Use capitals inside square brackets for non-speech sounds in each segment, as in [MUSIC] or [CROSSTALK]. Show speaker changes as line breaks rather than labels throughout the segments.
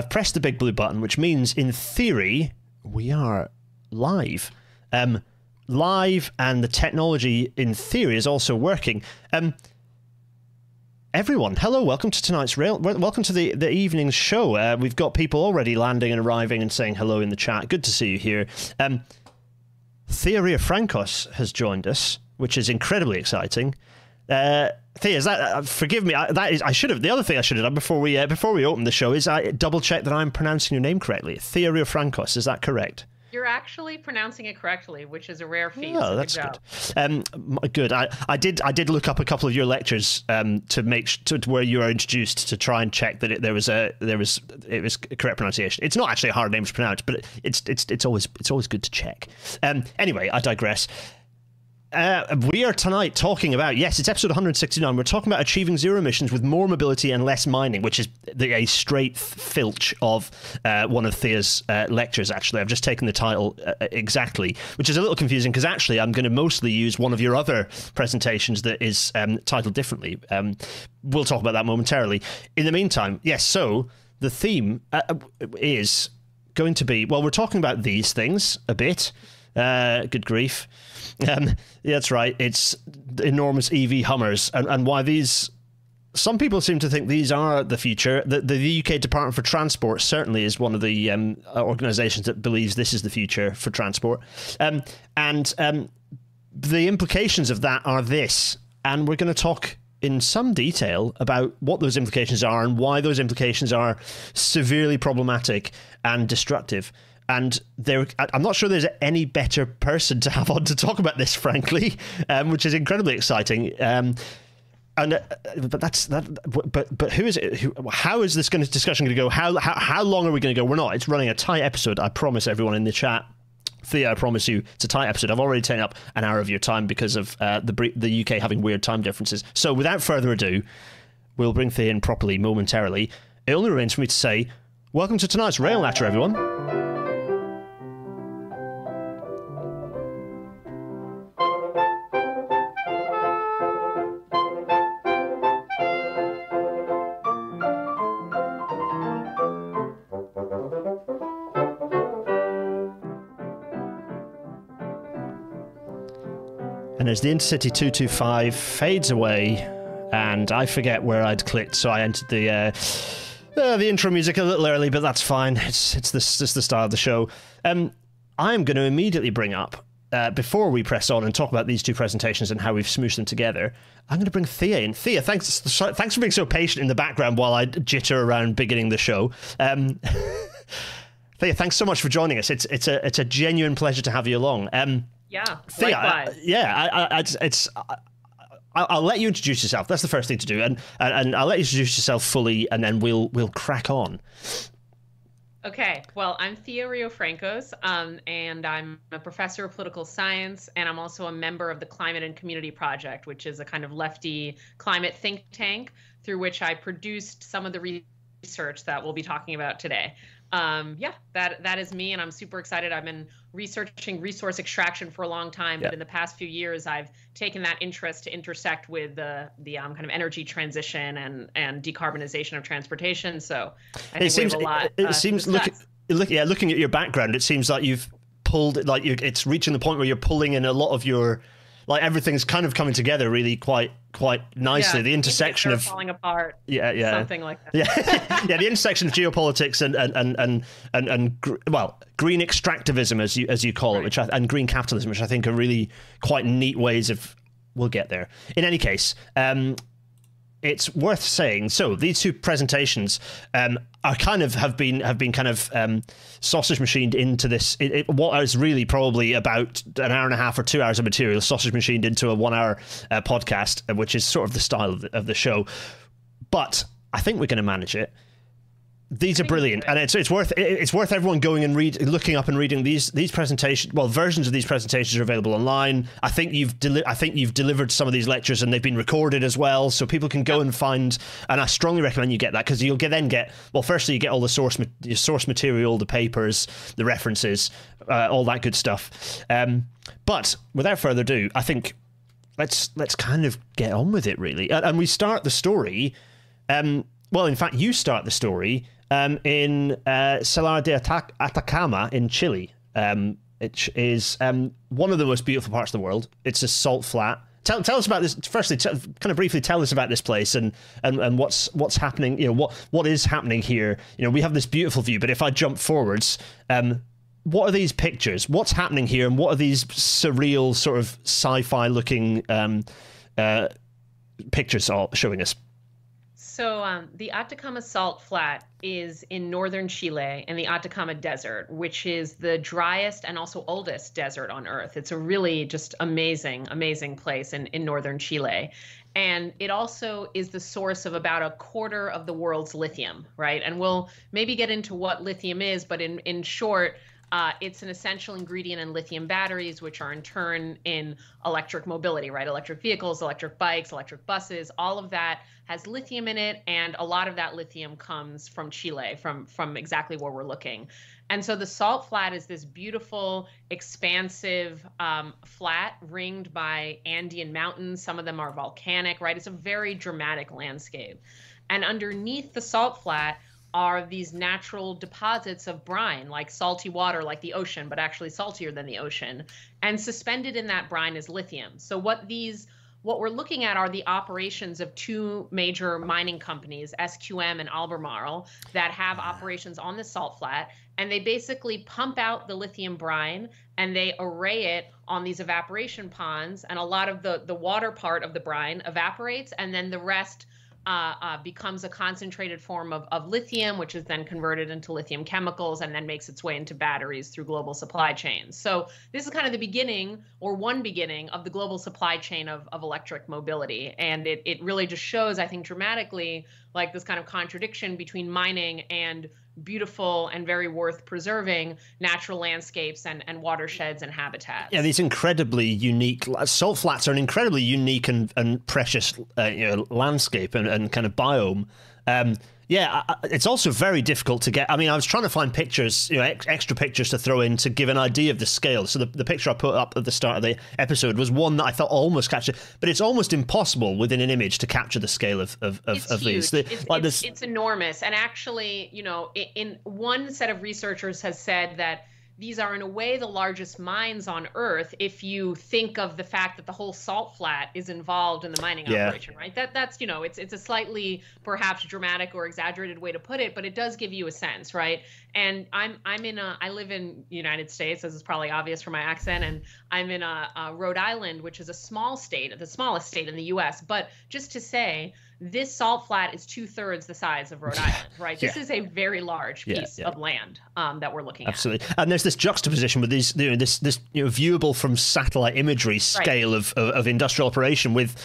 I've pressed the big blue button, which means in theory we are live. Um, live, and the technology in theory is also working. Um, everyone, hello, welcome to tonight's rail. Welcome to the the evening show. Uh, we've got people already landing and arriving and saying hello in the chat. Good to see you here. Um, Thea Riofrancos has joined us, which is incredibly exciting. Uh, Thea, is that uh, forgive me? I, that is I should have. The other thing I should have done before we uh, before we open the show is I double check that I'm pronouncing your name correctly. Thea Riofrancos, is that correct?
You're actually pronouncing it correctly, which is a rare feat.
Oh, that's good. Um, good. I, I did I did look up a couple of your lectures um, to make to, to where you were introduced to try and check that it, there was a there was it was correct pronunciation. It's not actually a hard name to pronounce, but it's it's it's always it's always good to check. Um, anyway, I digress. Uh, we are tonight talking about yes, it's episode 169. We're talking about achieving zero emissions with more mobility and less mining, which is the, a straight filch of uh, one of Thea's uh, lectures. Actually, I've just taken the title uh, exactly, which is a little confusing because actually I'm going to mostly use one of your other presentations that is um, titled differently. Um, we'll talk about that momentarily. In the meantime, yes. So the theme uh, is going to be well, we're talking about these things a bit. Uh, good grief. Um, that's right. It's enormous EV Hummers, and, and why these. Some people seem to think these are the future. The, the UK Department for Transport certainly is one of the um, organisations that believes this is the future for transport. Um, and um, the implications of that are this. And we're going to talk in some detail about what those implications are and why those implications are severely problematic and destructive and there i'm not sure there's any better person to have on to talk about this frankly um, which is incredibly exciting um, and uh, but that's that but but who is it who, how is this going discussion going to go how, how how long are we going to go we're not it's running a tight episode i promise everyone in the chat Thea, I promise you, it's a tight episode. I've already taken up an hour of your time because of uh, the the UK having weird time differences. So, without further ado, we'll bring Thea in properly momentarily. It only remains for me to say, welcome to tonight's Rail Natter, everyone. As the Intercity 225 fades away, and I forget where I'd clicked, so I entered the uh, uh, the intro music a little early, but that's fine. It's it's the, it's the start of the show. Um, I'm going to immediately bring up uh, before we press on and talk about these two presentations and how we've smooshed them together, I'm going to bring Thea in. Thea, thanks, thanks for being so patient in the background while I jitter around beginning the show. Um, [LAUGHS] Thea, thanks so much for joining us. It's it's a it's a genuine pleasure to have you along. Um,
yeah.
Thea, likewise. I, yeah, I, I, it's. it's I, I'll let you introduce yourself. That's the first thing to do, and, and and I'll let you introduce yourself fully, and then we'll we'll crack on.
Okay, well, I'm Thea Riofrancos, um, and I'm a professor of political science, and I'm also a member of the Climate and Community Project, which is a kind of lefty climate think tank through which I produced some of the research that we'll be talking about today um, yeah, that that is me, and I'm super excited. I've been researching resource extraction for a long time, but in the past few years, I've taken that interest to intersect with the the um, kind of energy transition and and decarbonization of transportation. So I it seems, a lot.
It, it uh, seems look, look, yeah, looking at your background, it seems like you've pulled like you, it's reaching the point where you're pulling in a lot of your like everything's kind of coming together really quite quite nicely.
Yeah,
the intersection of
falling apart.
Yeah, yeah,
something like that.
Yeah, [LAUGHS] yeah. The intersection of geopolitics and and and and and, and gr- well, green extractivism as you as you call right. it, which I, and green capitalism, which I think are really quite neat ways of. We'll get there. In any case, um, it's worth saying. So these two presentations um, are kind of have been have been kind of um, sausage machined into this. It, it, what is really probably about an hour and a half or two hours of material sausage machined into a one hour uh, podcast, uh, which is sort of the style of the, of the show. But I think we're going to manage it these are brilliant, and it's it's worth it's worth everyone going and read, looking up and reading these these presentations. Well, versions of these presentations are available online. I think you've deli- I think you've delivered some of these lectures, and they've been recorded as well, so people can go and find. And I strongly recommend you get that because you'll get then get well. Firstly, you get all the source ma- source material, the papers, the references, uh, all that good stuff. Um, but without further ado, I think let's let's kind of get on with it really, and, and we start the story. Um, well, in fact, you start the story um, in uh, Salar de Atacama in Chile. Um, is um, one of the most beautiful parts of the world. It's a salt flat. Tell, tell us about this. Firstly, t- kind of briefly tell us about this place and, and, and what's what's happening. You know what what is happening here. You know we have this beautiful view, but if I jump forwards, um, what are these pictures? What's happening here, and what are these surreal, sort of sci-fi looking um, uh, pictures showing us?
So um, the Atacama Salt Flat is in northern Chile in the Atacama Desert, which is the driest and also oldest desert on Earth. It's a really just amazing, amazing place in, in northern Chile. And it also is the source of about a quarter of the world's lithium, right? And we'll maybe get into what lithium is, but in, in short, uh, it's an essential ingredient in lithium batteries, which are in turn in electric mobility, right? Electric vehicles, electric bikes, electric buses, all of that has lithium in it, and a lot of that lithium comes from Chile, from from exactly where we're looking. And so the salt flat is this beautiful, expansive um, flat ringed by Andean mountains. Some of them are volcanic, right? It's a very dramatic landscape. And underneath the salt flat are these natural deposits of brine, like salty water, like the ocean, but actually saltier than the ocean. And suspended in that brine is lithium. So, what these what we're looking at are the operations of two major mining companies, SQM and Albemarle, that have operations on the salt flat. And they basically pump out the lithium brine and they array it on these evaporation ponds. And a lot of the, the water part of the brine evaporates, and then the rest uh, uh, becomes a concentrated form of, of lithium, which is then converted into lithium chemicals and then makes its way into batteries through global supply chains. So this is kind of the beginning or one beginning of the global supply chain of, of electric mobility. And it, it really just shows, I think, dramatically like this kind of contradiction between mining and beautiful and very worth preserving natural landscapes and, and watersheds and habitats.
Yeah, these incredibly unique salt flats are an incredibly unique and, and precious uh, you know, landscape and, and kind of biome. Um, yeah, it's also very difficult to get. I mean, I was trying to find pictures, you know, ex- extra pictures to throw in to give an idea of the scale. So the, the picture I put up at the start of the episode was one that I thought almost captured, but it's almost impossible within an image to capture the scale of of, of, of these.
The, it's, like it's, this... it's enormous, and actually, you know, in, in one set of researchers has said that these are in a way the largest mines on earth if you think of the fact that the whole salt flat is involved in the mining yeah. operation right that that's you know it's it's a slightly perhaps dramatic or exaggerated way to put it but it does give you a sense right and i'm i'm in a i live in united states as is probably obvious from my accent and i'm in a, a rhode island which is a small state the smallest state in the us but just to say this salt flat is two thirds the size of Rhode [LAUGHS] Island, right? yeah. This is a very large piece yeah, yeah. of land um, that we're looking
Absolutely. at. Absolutely. And there's this juxtaposition with these, you know, this, this you know, viewable from satellite imagery scale right. of, of, of industrial operation with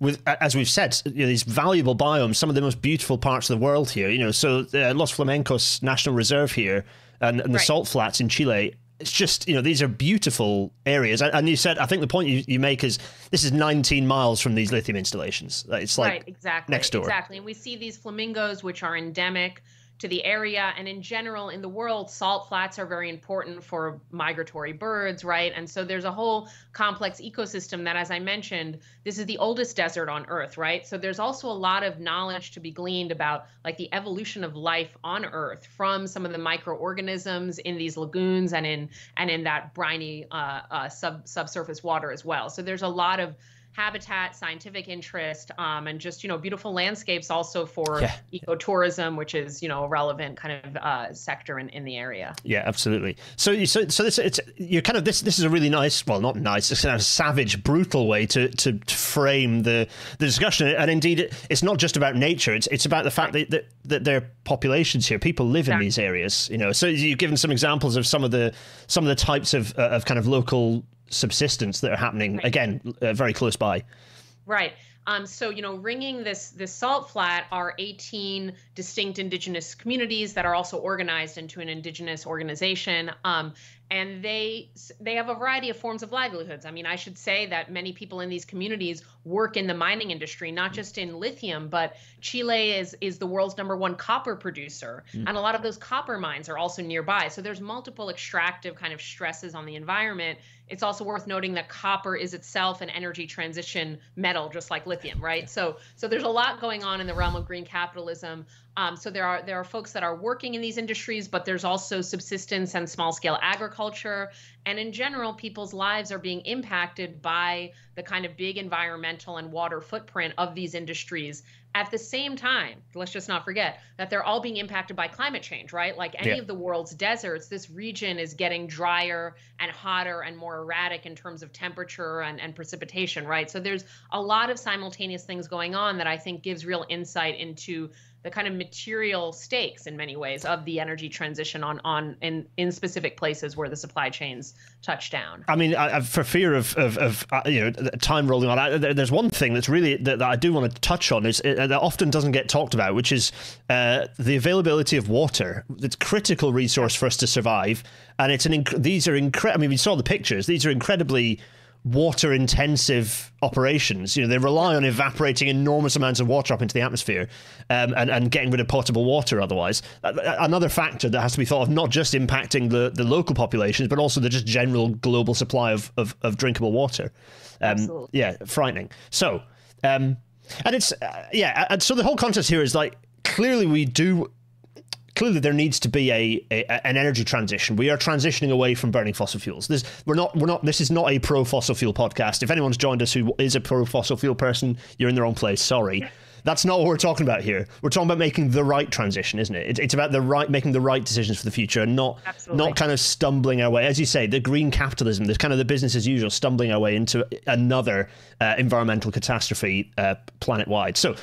with as we've said you know, these valuable biomes some of the most beautiful parts of the world here you know so uh, los flamencos national reserve here and, and the right. salt flats in chile it's just you know these are beautiful areas. And you said i think the point you, you make is this is 19 miles from these lithium installations. It's like right,
exactly
next door.
exactly. And we see these flamingos which are endemic to the area. And in general, in the world, salt flats are very important for migratory birds, right? And so there's a whole complex ecosystem that, as I mentioned, this is the oldest desert on Earth, right? So there's also a lot of knowledge to be gleaned about like the evolution of life on Earth from some of the microorganisms in these lagoons and in and in that briny uh, uh, sub subsurface water as well. So there's a lot of habitat, scientific interest, um, and just you know beautiful landscapes also for yeah. ecotourism, which is you know a relevant kind of uh, sector in, in the area.
Yeah, absolutely. So so so this it's you're kind of this this is a really nice, well not nice, it's kind of savage, brutal way to, to, to frame the the discussion. And indeed, it, it's not just about nature; it's it's about the fact that that, that there are populations here. People live exactly. in these areas, you know. So you've given some examples of some of the some of the types of uh, of kind of local subsistence that are happening right. again uh, very close by.
Right. Um, so you know, ringing this this salt flat are 18 distinct indigenous communities that are also organized into an indigenous organization. Um, and they they have a variety of forms of livelihoods. I mean, I should say that many people in these communities work in the mining industry, not just in lithium, but Chile is is the world's number one copper producer, mm. and a lot of those copper mines are also nearby. So there's multiple extractive kind of stresses on the environment. It's also worth noting that copper is itself an energy transition metal, just like lithium, right? So so there's a lot going on in the realm of green capitalism. Um, so there are there are folks that are working in these industries, but there's also subsistence and small scale agriculture, and in general, people's lives are being impacted by the kind of big environmental and water footprint of these industries. At the same time, let's just not forget that they're all being impacted by climate change, right? Like any
Yeah.
of the world's deserts, this region is getting drier and hotter and more erratic in terms of temperature and, and precipitation, right? So there's a lot of simultaneous things going on that I think gives real insight into the kind of material stakes in many ways of the energy transition on on in in specific places where the supply chains touch down.
I mean, I, for fear of, of, of uh, you know time rolling on, I, there's one thing that's really that, that I do want to touch on is uh, that often doesn't get talked about, which is uh, the availability of water. It's a critical resource for us to survive, and it's an inc- these are incredible. I mean, we saw the pictures; these are incredibly water intensive operations. You know, they rely on evaporating enormous amounts of water up into the atmosphere um, and, and getting rid of potable water otherwise. Another factor that has to be thought of, not just impacting the, the local populations, but also the just general global supply of, of, of drinkable water. Um, yeah, frightening. So, um, and it's, uh, yeah, and so the whole context here is like, clearly we do clearly there needs to be a, a an energy transition. We are transitioning away from burning fossil fuels. This we're not we're not this is not a pro fossil fuel podcast. If anyone's joined us who is a pro fossil fuel person, you're in the wrong place. Sorry. That's not what we're talking about here. We're talking about making the right transition, isn't it? It's, it's about the right making the right decisions for the future, and not
Absolutely.
not kind of stumbling our way, as you say, the green capitalism, the kind of the business as usual, stumbling our way into another uh, environmental catastrophe uh, planet wide. So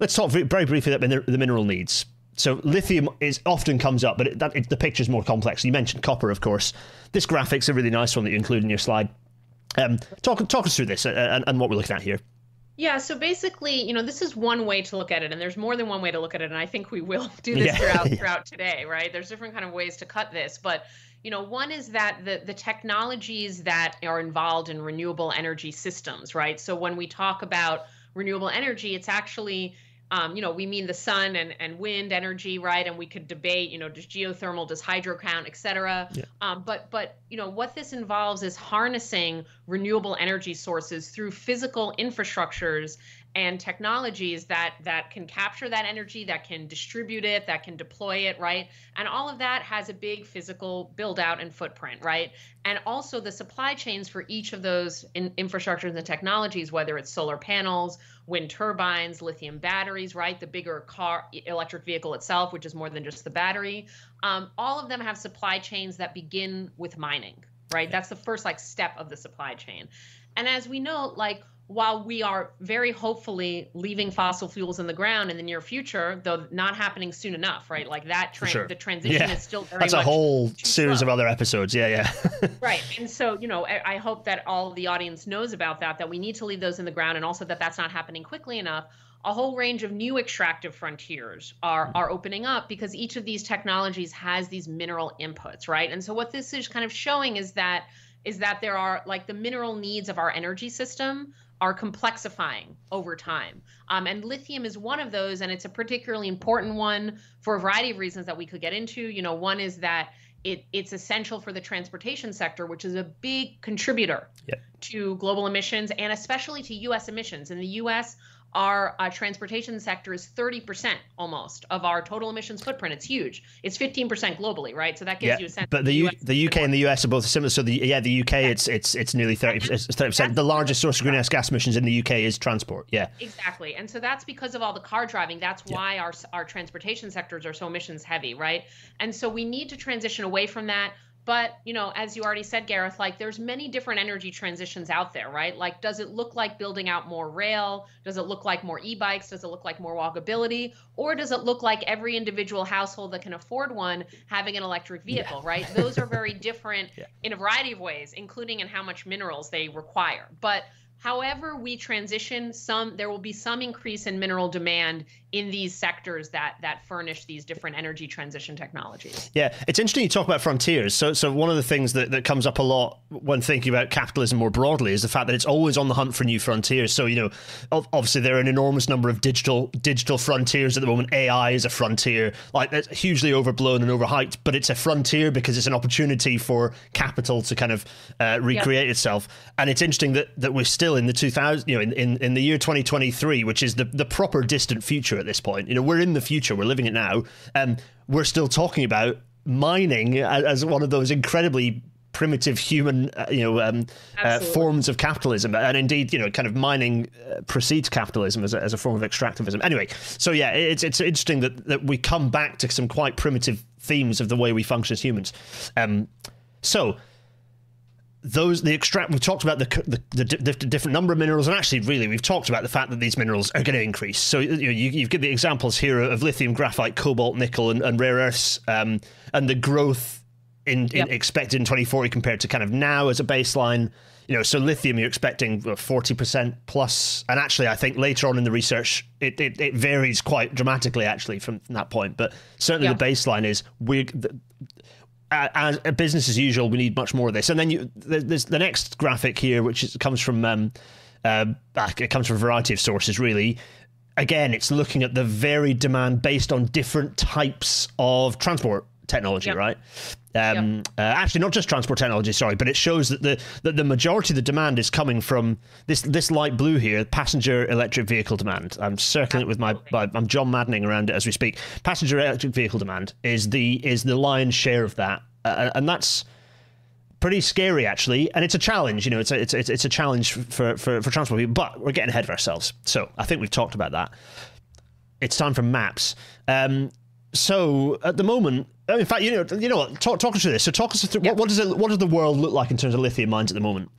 let's talk very, briefly about the, mineral needs. So lithium is often comes up, but it, that, it, the picture's more complex. You mentioned copper, of course. This graphic's a really nice one that you include in your slide. Um, talk talk us through this uh, and, and what we're looking at here.
Yeah, so basically, you know, this is one way to look at it, and there's more than one way to look at it, and I think we will [LAUGHS] do this
Yeah.
throughout [LAUGHS] throughout today, right? There's different kind of ways to cut this, but you know, one is that the the technologies that are involved in renewable energy systems, right? So when we talk about renewable energy, it's actually um, you know, we mean the sun and, and wind energy, right? And we could debate, you know, does geothermal, does hydro count, et cetera.
Yeah.
Um, but but you know what this involves is harnessing renewable energy sources through physical infrastructures and technologies that that can capture that energy, that can distribute it, that can deploy it, right? And all of that has a big physical build out and footprint, right? And also the supply chains for each of those in, infrastructures and technologies, whether it's solar panels, wind turbines, lithium batteries, right? The bigger car electric vehicle itself, which is more than just the battery. Um, all of them have supply chains that begin with mining, right? That's the first like step of the supply chain. And as we know, like while we are very hopefully leaving fossil fuels in the ground in the near future, though not happening soon enough, right? Like that, tran-
sure.
the transition
Yeah.
is still very
That's a whole series
slow.
of other episodes. Yeah, yeah. [LAUGHS]
Right. And so, you know, I, I hope that all the audience knows about that, that we need to leave those in the ground and also that that's not happening quickly enough. A whole range of new extractive frontiers are, are opening up because each of these technologies has these mineral inputs, right? And so what this is kind of showing is that is that there are like the mineral needs of our energy system are complexifying over time. Um, and lithium is one of those, and it's a particularly important one for a variety of reasons that we could get into. You know, one is that it, it's essential for the transportation sector, which is a big contributor
Yep.
to global emissions and especially to U.S. emissions. In the U.S., our uh, transportation sector is 30% almost of our total emissions footprint. It's huge. It's 15% globally, right? So that gives
yeah.
you a sense.
But the U- the UK and the US are both similar. So the yeah, the UK it's it's it's nearly thirty percent. The largest source of greenhouse gas emissions in the UK is transport. Yeah.
Exactly. And so that's because of all the car driving. That's
Yeah.
why our our transportation sectors are so emissions heavy, right? And so we need to transition away from that. But, you know, as you already said, Gareth, like there's many different energy transitions out there, right? Like, does it look like building out more rail? Does it look like more e bikes? Does it look like more walkability? Or does it look like every individual household that can afford one having an electric vehicle, right? Those are very [LAUGHS] different
Yeah.
in a variety of ways, including in how much minerals they require. But however we transition some there will be some increase in mineral demand in these sectors that that furnish these different energy transition technologies
Yeah, it's interesting you talk about frontiers. So, so one of the things that, that comes up a lot when thinking about capitalism more broadly is the fact that it's always on the hunt for new frontiers. So, you know, obviously there are an enormous number of digital digital frontiers at the moment. AI is a frontier, like it's hugely overblown and overhyped, but it's a frontier because it's an opportunity for capital to kind of uh, recreate itself. And it's interesting that that we're still still in the 2000, you know, in, in, in the year 2023, which is the, the proper distant future at this point. You know, we're in the future, we're living it now, and we're still talking about mining as one of those incredibly primitive human, uh, you know, um, uh, forms of capitalism, and indeed, you know, kind of mining uh, precedes capitalism as a, as a form of extractivism. Anyway, so yeah, it's it's interesting that that we come back to some quite primitive themes of the way we function as humans. Um, so those the extract we've talked about the, the, the, the, different number of minerals and actually really we've talked about the fact that these minerals are going to increase so you know you, you've given the examples here of lithium graphite cobalt nickel and, and rare earths um, and the growth in, in expected in 2040 compared to kind of now as a baseline. You know, so lithium you're expecting 40% plus, and actually I think later on in the research it, it, it varies quite dramatically actually from, from that point. But certainly the baseline is we as business as usual. We need much more of this, and then you there's the next graphic here, which is, comes from um, uh, it comes from a variety of sources really again, it's looking at the varied demand based on different types of transport technology, yep. right? Um, yep. uh, actually, not just transport technology, sorry, but it shows that the that the majority of the demand is coming from this this light blue here, passenger electric vehicle demand. I'm circling it with my, my, I'm John Maddening around it as we speak. Passenger electric vehicle demand is the is the lion's share of that, uh, and that's pretty scary actually, and it's a challenge. You know, it's a it's it's a challenge for for for transport people, but we're getting ahead of ourselves. So I think we've talked about that. It's time for maps. Um, so at the moment, in fact, you know, you know what? Talk, talk us through this. So talk us through yeah. what, what does it, what does the world look like in terms of lithium mines at the moment?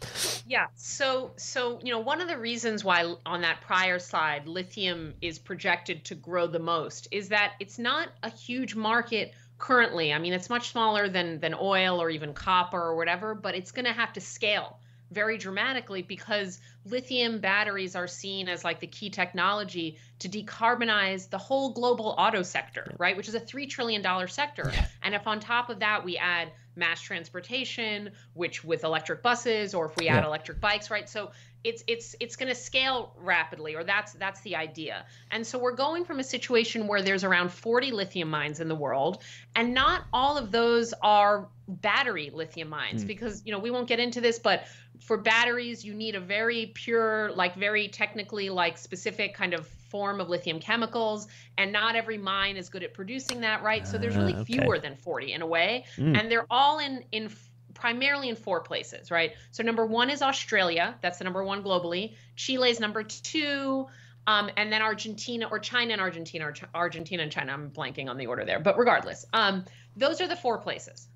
Yeah. So, so you know, one of the reasons why on that prior slide, lithium is projected to grow the most is that it's not a huge market currently. I mean, it's much smaller than than oil or even copper or whatever, but it's going to have to scale very dramatically because lithium batteries are seen as like the key technology to decarbonize the whole global auto sector, right? Which is a $3 trillion sector. And if on top of that we add mass transportation, which with electric buses, or if we add yeah. electric bikes, right? So it's it's it's going to scale rapidly or that's that's the idea and so we're going from a situation where there's around 40 lithium mines in the world and not all of those are battery lithium mines mm. because you know we won't get into this but for batteries you need a very pure like very technically like specific kind of form of lithium chemicals and not every mine is good at producing that right so there's really uh, okay. fewer than 40 in a way mm. and they're all in in primarily in four places, right? So number one is Australia. That's the number one globally. Chile is number two. Um, and then Argentina or China and Argentina or Ch- Argentina and China. I'm blanking on the order there, but regardless, um, those are the four places.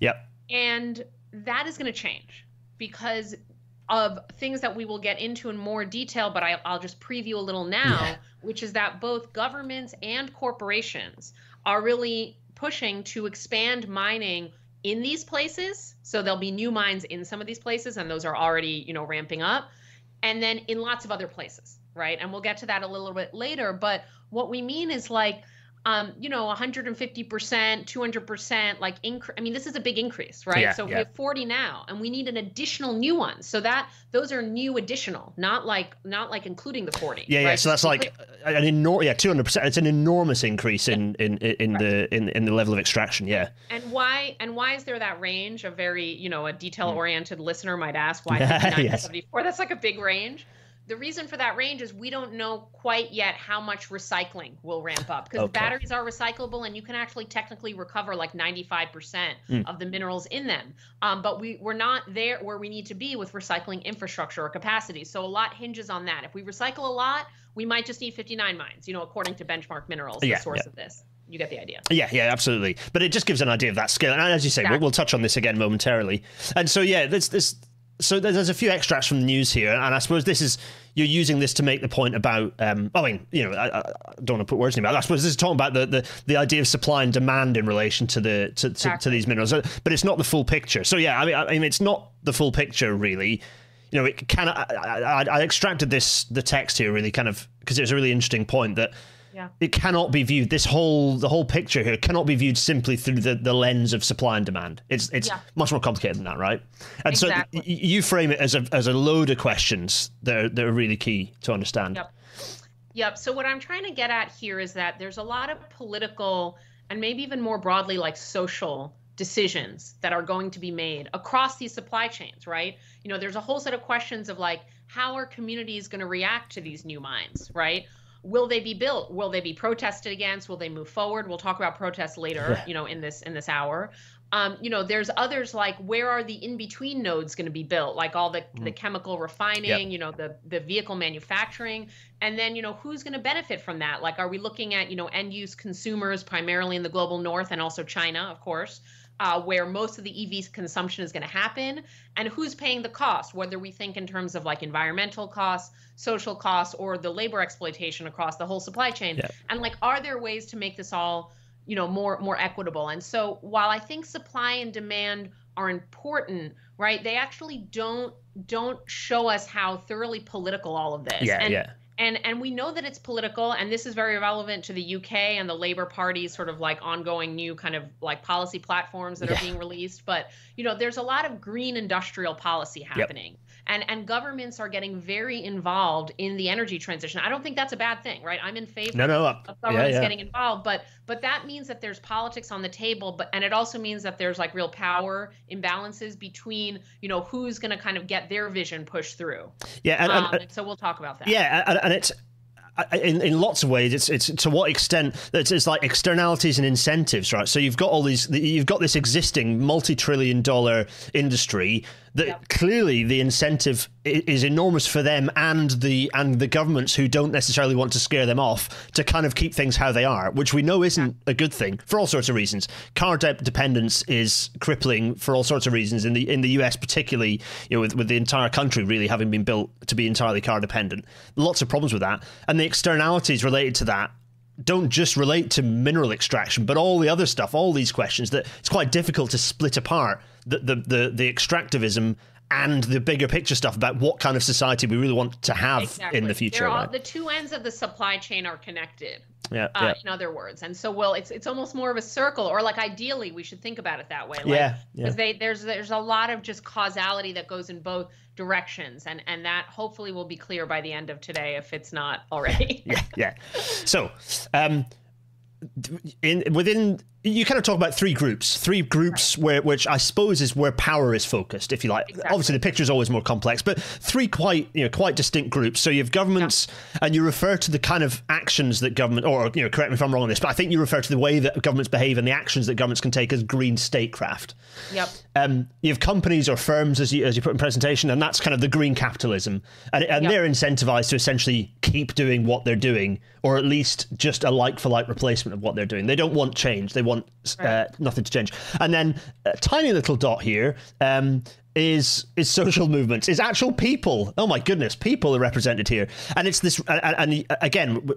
Yep.
And that is going to change because of things that we will get into in more detail, but I, will just preview a little now, yeah. which is that both governments and corporations are really pushing to expand mining in these places. So there'll be new mines in some of these places, and those are already, you know, ramping up. And then in lots of other places, right? And we'll get to that a little bit later. But what we mean is like um, you know, 150%, 200%, like increase. I mean, this is a big increase, right? Yeah, so yeah. we have 40 now, and we need an additional new one. So that those are new additional, not like not like including the 40.
Yeah, right? yeah. So that's like an enormous, yeah, 200%. It's an enormous increase in in in right. the in in the level of extraction. Yeah.
And why and why is there that range? A very you know a detail oriented mm. listener might ask why [LAUGHS] 59 yes. 74. That's like a big range the reason for that range is we don't know quite yet how much recycling will ramp up because okay. batteries are recyclable and you can actually technically recover like 95% mm. of the minerals in them. Um, but we, we're not there where we need to be with recycling infrastructure or capacity. So a lot hinges on that. If we recycle a lot, we might just need 59 mines, you know, according to Benchmark Minerals, yeah, the source yeah. of this you get the idea.
Yeah, yeah, absolutely. But it just gives an idea of that scale. And as you say, exactly. we'll, we'll, touch on this again momentarily. And so, yeah, this this so there's a few extracts from the news here, and I suppose this is you're using this to make the point about. Um, I mean, you know, I, I don't want to put words in your mouth. I suppose this is talking about the, the, the idea of supply and demand in relation to the to, exactly. to, to, these minerals, but it's not the full picture. So yeah, I mean, I mean, it's not the full picture really. You know, it kind of. I, I, I extracted this the text here really kind of because it was a really interesting point that
yeah.
It cannot be viewed. This whole the whole picture here cannot be viewed simply through the, the lens of supply and demand. It's it's yeah. much more complicated than that, right? And exactly. so you frame it as a as a load of questions that are, that are really key to understand.
Yep. Yep. So what I'm trying to get at here is that there's a lot of political and maybe even more broadly like social decisions that are going to be made across these supply chains, right? You know, there's a whole set of questions of like how are communities going to react to these new mines, right? Will they be built? Will they be protested against? Will they move forward? We'll talk about protests later, yeah. you know, in this in this hour. Um, you know, there's others like where are the in-between nodes going to be built? Like all the mm. the chemical refining, yep. you know, the the vehicle manufacturing, and then you know who's going to benefit from that? Like, are we looking at you know end-use consumers primarily in the global north and also China, of course? Uh, where most of the EV consumption is going to happen, and who's paying the cost, whether we think in terms of like environmental costs, social costs, or the labor exploitation across the whole supply chain. Yeah. And like, are there ways to make this all you know more more equitable and so while i think supply and demand are important right they actually don't don't show us how thoroughly political all of this
yeah
and,
yeah
and and we know that it's political and this is very relevant to the UK and the Labour Party's sort of like ongoing new kind of like policy platforms that yeah. are being released. But you know there's a lot of green industrial policy happening. yep and and governments are getting very involved in the energy transition. I don't think that's a bad thing, right? I'm in favor
no, no,
of, of governments yeah, yeah. getting involved, but but that means that there's politics on the table, but and it also means that there's like real power imbalances between you know who's going to kind of get their vision pushed through.
Yeah, and, um,
and so we'll talk about that.
Yeah, and, and it's in, in lots of ways, it's it's to what extent it's, it's like externalities and incentives, right? So you've got all these, you've got this existing multi-trillion dollar industry that yep. clearly the incentive is enormous for them and the and the governments who don't necessarily want to scare them off to kind of keep things how they are, which we know isn't a good thing for all sorts of reasons. Car de- dependence is crippling for all sorts of reasons in the in the US, particularly you know with, with the entire country really having been built to be entirely car dependent. Lots of problems with that, and the externalities related to that don't just relate to mineral extraction, but all the other stuff, all these questions that it's quite difficult to split apart the the the, the extractivism and the bigger picture stuff about what kind of society we really want to have exactly. in the future.
All, right? The two ends of the supply chain are connected.
Yeah,
uh,
yeah,
In other words, and so well, it's it's almost more of a circle, or like ideally, we should think about it that way. Like,
yeah,
because yeah. there's there's a lot of just causality that goes in both directions, and and that hopefully will be clear by the end of today, if it's not already. [LAUGHS]
yeah, yeah. So, um, in within you kind of talk about three groups three groups right. where which i suppose is where power is focused if you like exactly. obviously the picture is always more complex but three quite you know quite distinct groups so you have governments yeah. and you refer to the kind of actions that government or you know correct me if i'm wrong on this but i think you refer to the way that governments behave and the actions that governments can take as green statecraft
yep
um, you have companies or firms as you as you put in presentation and that's kind of the green capitalism and, and yep. they're incentivized to essentially keep doing what they're doing or at least just a like for like replacement of what they're doing they don't want change they want want uh, nothing to change. And then a tiny little dot here um, is is social movements is actual people. Oh my goodness people are represented here. And it's this and, and again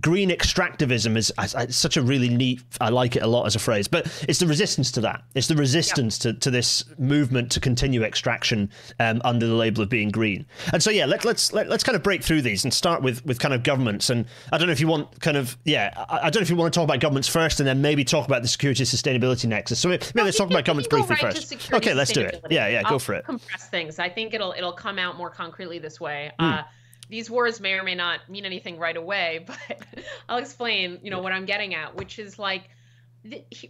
green extractivism is, is, such a really neat i like it a lot as a phrase but it's the resistance to that. It's the resistance to, to this movement to continue extraction um, under the label of being green. And so yeah let, let's let, us let us kind of break through these and start with with kind of governments. And i don't know if you want kind of yeah i, I don't know if you want to talk about governments first and then maybe talk about the security sustainability nexus so maybe, maybe let's talk about governments briefly
right
first. okay let's do it. yeah yeah go for it.
Compress things. I think it'll it'll come out more concretely this way. Mm. Uh, these words may or may not mean anything right away, [LAUGHS] but I'll explain. You know what I'm getting at, which is like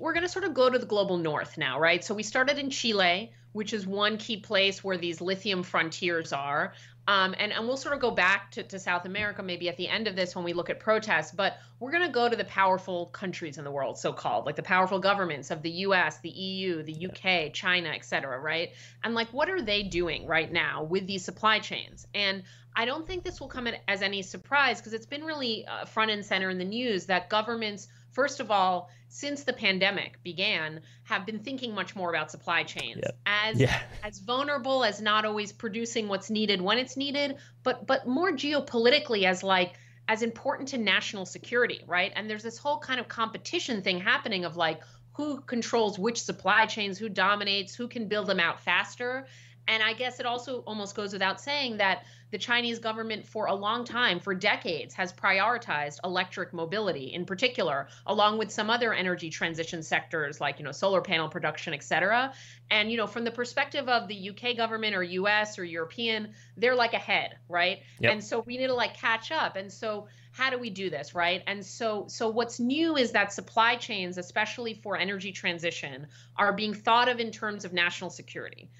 we're going to sort of go to the global north now, right? So we started in Chile, which is one key place where these lithium frontiers are. Um, and, and we'll sort of go back to, to South America maybe at the end of this when we look at protests, but we're going to go to the powerful countries in the world, so called, like the powerful governments of the US, the EU, the UK, China, et cetera, right? And like, what are they doing right now with these supply chains? And I don't think this will come as any surprise because it's been really uh, front and center in the news that governments, first of all, since the pandemic began have been thinking much more about supply chains yep. as yeah. as vulnerable as not always producing what's needed when it's needed but but more geopolitically as like as important to national security right and there's this whole kind of competition thing happening of like who controls which supply chains who dominates who can build them out faster and I guess it also almost goes without saying that the Chinese government, for a long time, for decades, has prioritized electric mobility in particular, along with some other energy transition sectors like, you know, solar panel production, et cetera. And, you know, from the perspective of the UK government or US or European, they're like ahead, right? Yep. And so we need to like catch up. And so how do we do this right and so so what's new is that supply chains especially for energy transition are being thought of in terms of national security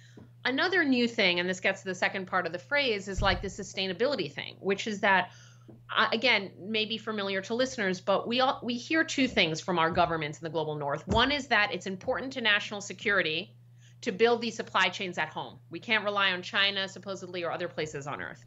another new thing, and this gets to the second part of the phrase, is like the sustainability thing, which is that uh, again, maybe familiar to listeners, but we all we hear two things from our governments in the global north. One is that it's important to national security to build these supply chains at home. We can't rely on China supposedly or other places on earth.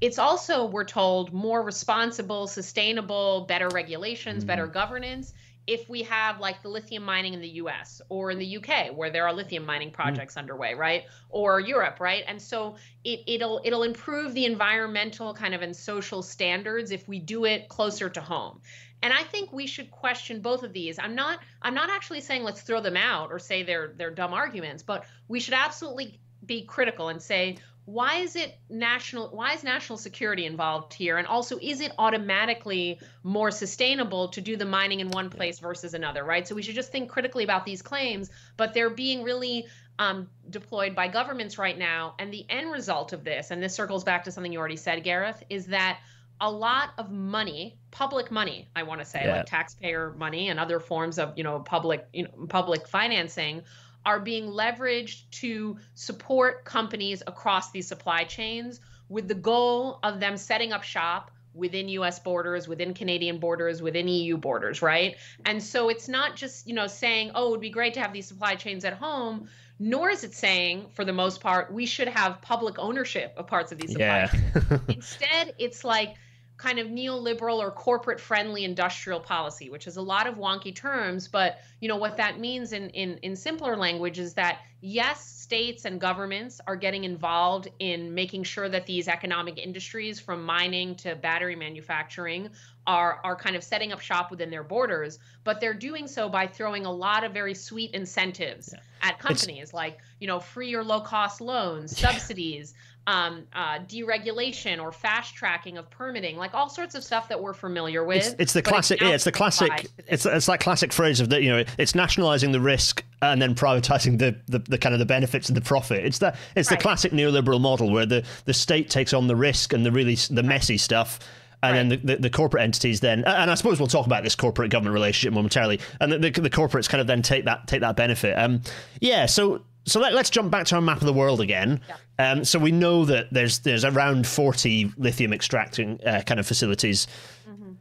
It's also, we're told, more responsible, sustainable, better regulations, mm-hmm. better governance if we have like the lithium mining in the US or in the UK where there are lithium mining mm. projects mm. underway, right? Or Europe, right? And so it, it'll it'll improve the environmental kind of and social standards if we do it closer to home. And I think we should question both of these. I'm not I'm not actually saying let's throw them out or say they're they're dumb arguments, but we should absolutely be critical and say why is it national why is national security involved here? And also is it automatically more sustainable to do the mining in one place versus another right? So we should just think critically about these claims but they're being really um, deployed by governments right now. And the end result of this and this circles back to something you already said gareth is that a lot of money public money i want to say yeah. like taxpayer money and other forms of you know public you know public financing are being leveraged to support companies across these supply chains with the goal of them setting up shop within US borders, within Canadian borders, within EU borders, right? And so it's not just, you know, saying, "Oh, it would be great to have these supply chains at home." Nor is it saying, for the most part, we should have public ownership of parts of these supply yeah. chains. [LAUGHS] Instead, it's like kind of neoliberal or corporate friendly industrial policy which is a lot of wonky terms but you know what that means in in in simpler language is that yes states and governments are getting involved in making sure that these economic industries from mining to battery manufacturing are are kind of setting up shop within their borders but they're doing so by throwing a lot of very sweet incentives yeah. at companies it's, like you know free or low cost loans subsidies um, uh, deregulation or fast tracking of permitting, like all sorts of stuff that we're familiar with.
It's, it's the classic. It's yeah, it's the classic. It's it's that classic phrase of that. You know, it's nationalizing the risk and then privatizing the, the, the kind of the benefits and the profit. It's the it's right. the classic neoliberal model where the the state takes on the risk and the really the messy stuff. And right. then the, the, the, corporate entities then, and I suppose we'll talk about this corporate government relationship momentarily. And the, the, the corporates kind of then take that take that benefit. Um, yeah. So so let, us jump back to our map of the world again. Yeah. Um, so we know that there's there's around 40 lithium extracting uh, kind of facilities. Mm-hmm.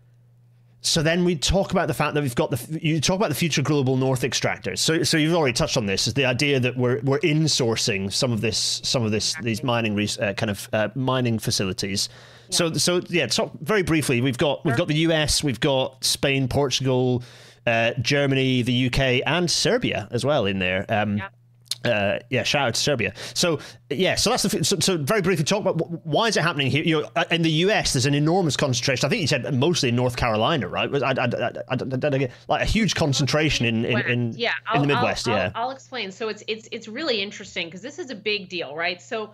So then we talk about the fact that we've got the you talk about the future global north extractors. So so you've already touched on this is the idea that we're we're insourcing some of this some of this exactly. these mining uh, kind of uh, mining facilities. Yeah. So so yeah, talk very briefly. We've got we've got the US, we've got Spain, Portugal, uh, Germany, the UK, and Serbia as well in there. Um, yeah uh, yeah, shout out to Serbia. So yeah, so that's the so, so, very briefly talk about why is it happening here? You know, uh, in the US, there's an enormous concentration. I think you said mostly in North Carolina, right? I, I, I, like a huge concentration in in, in,
yeah,
in the Midwest.
I'll,
yeah,
I'll, I'll explain. So it's it's it's really interesting because this is a big deal, right? So